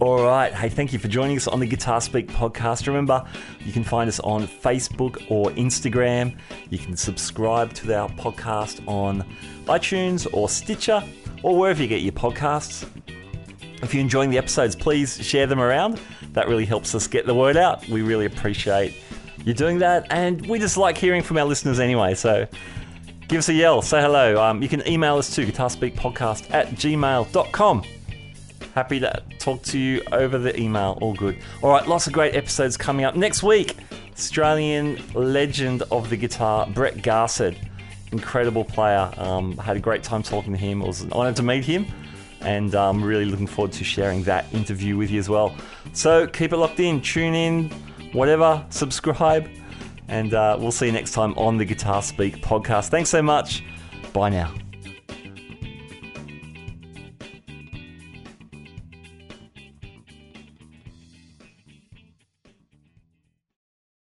All right. Hey, thank you for joining us on the Guitar Speak podcast. Remember, you can find us on Facebook or Instagram. You can subscribe to our podcast on iTunes or Stitcher or wherever you get your podcasts. If you're enjoying the episodes, please share them around. That really helps us get the word out. We really appreciate you doing that, and we just like hearing from our listeners anyway. So give us a yell, say hello. Um, you can email us to guitarspeakpodcast at gmail.com. Happy to talk to you over the email. All good. All right, lots of great episodes coming up next week. Australian legend of the guitar, Brett Garsed. Incredible player. Um, had a great time talking to him. It was an honour to meet him and I'm um, really looking forward to sharing that interview with you as well. So keep it locked in, tune in, whatever, subscribe, and uh, we'll see you next time on the Guitar Speak podcast. Thanks so much. Bye now.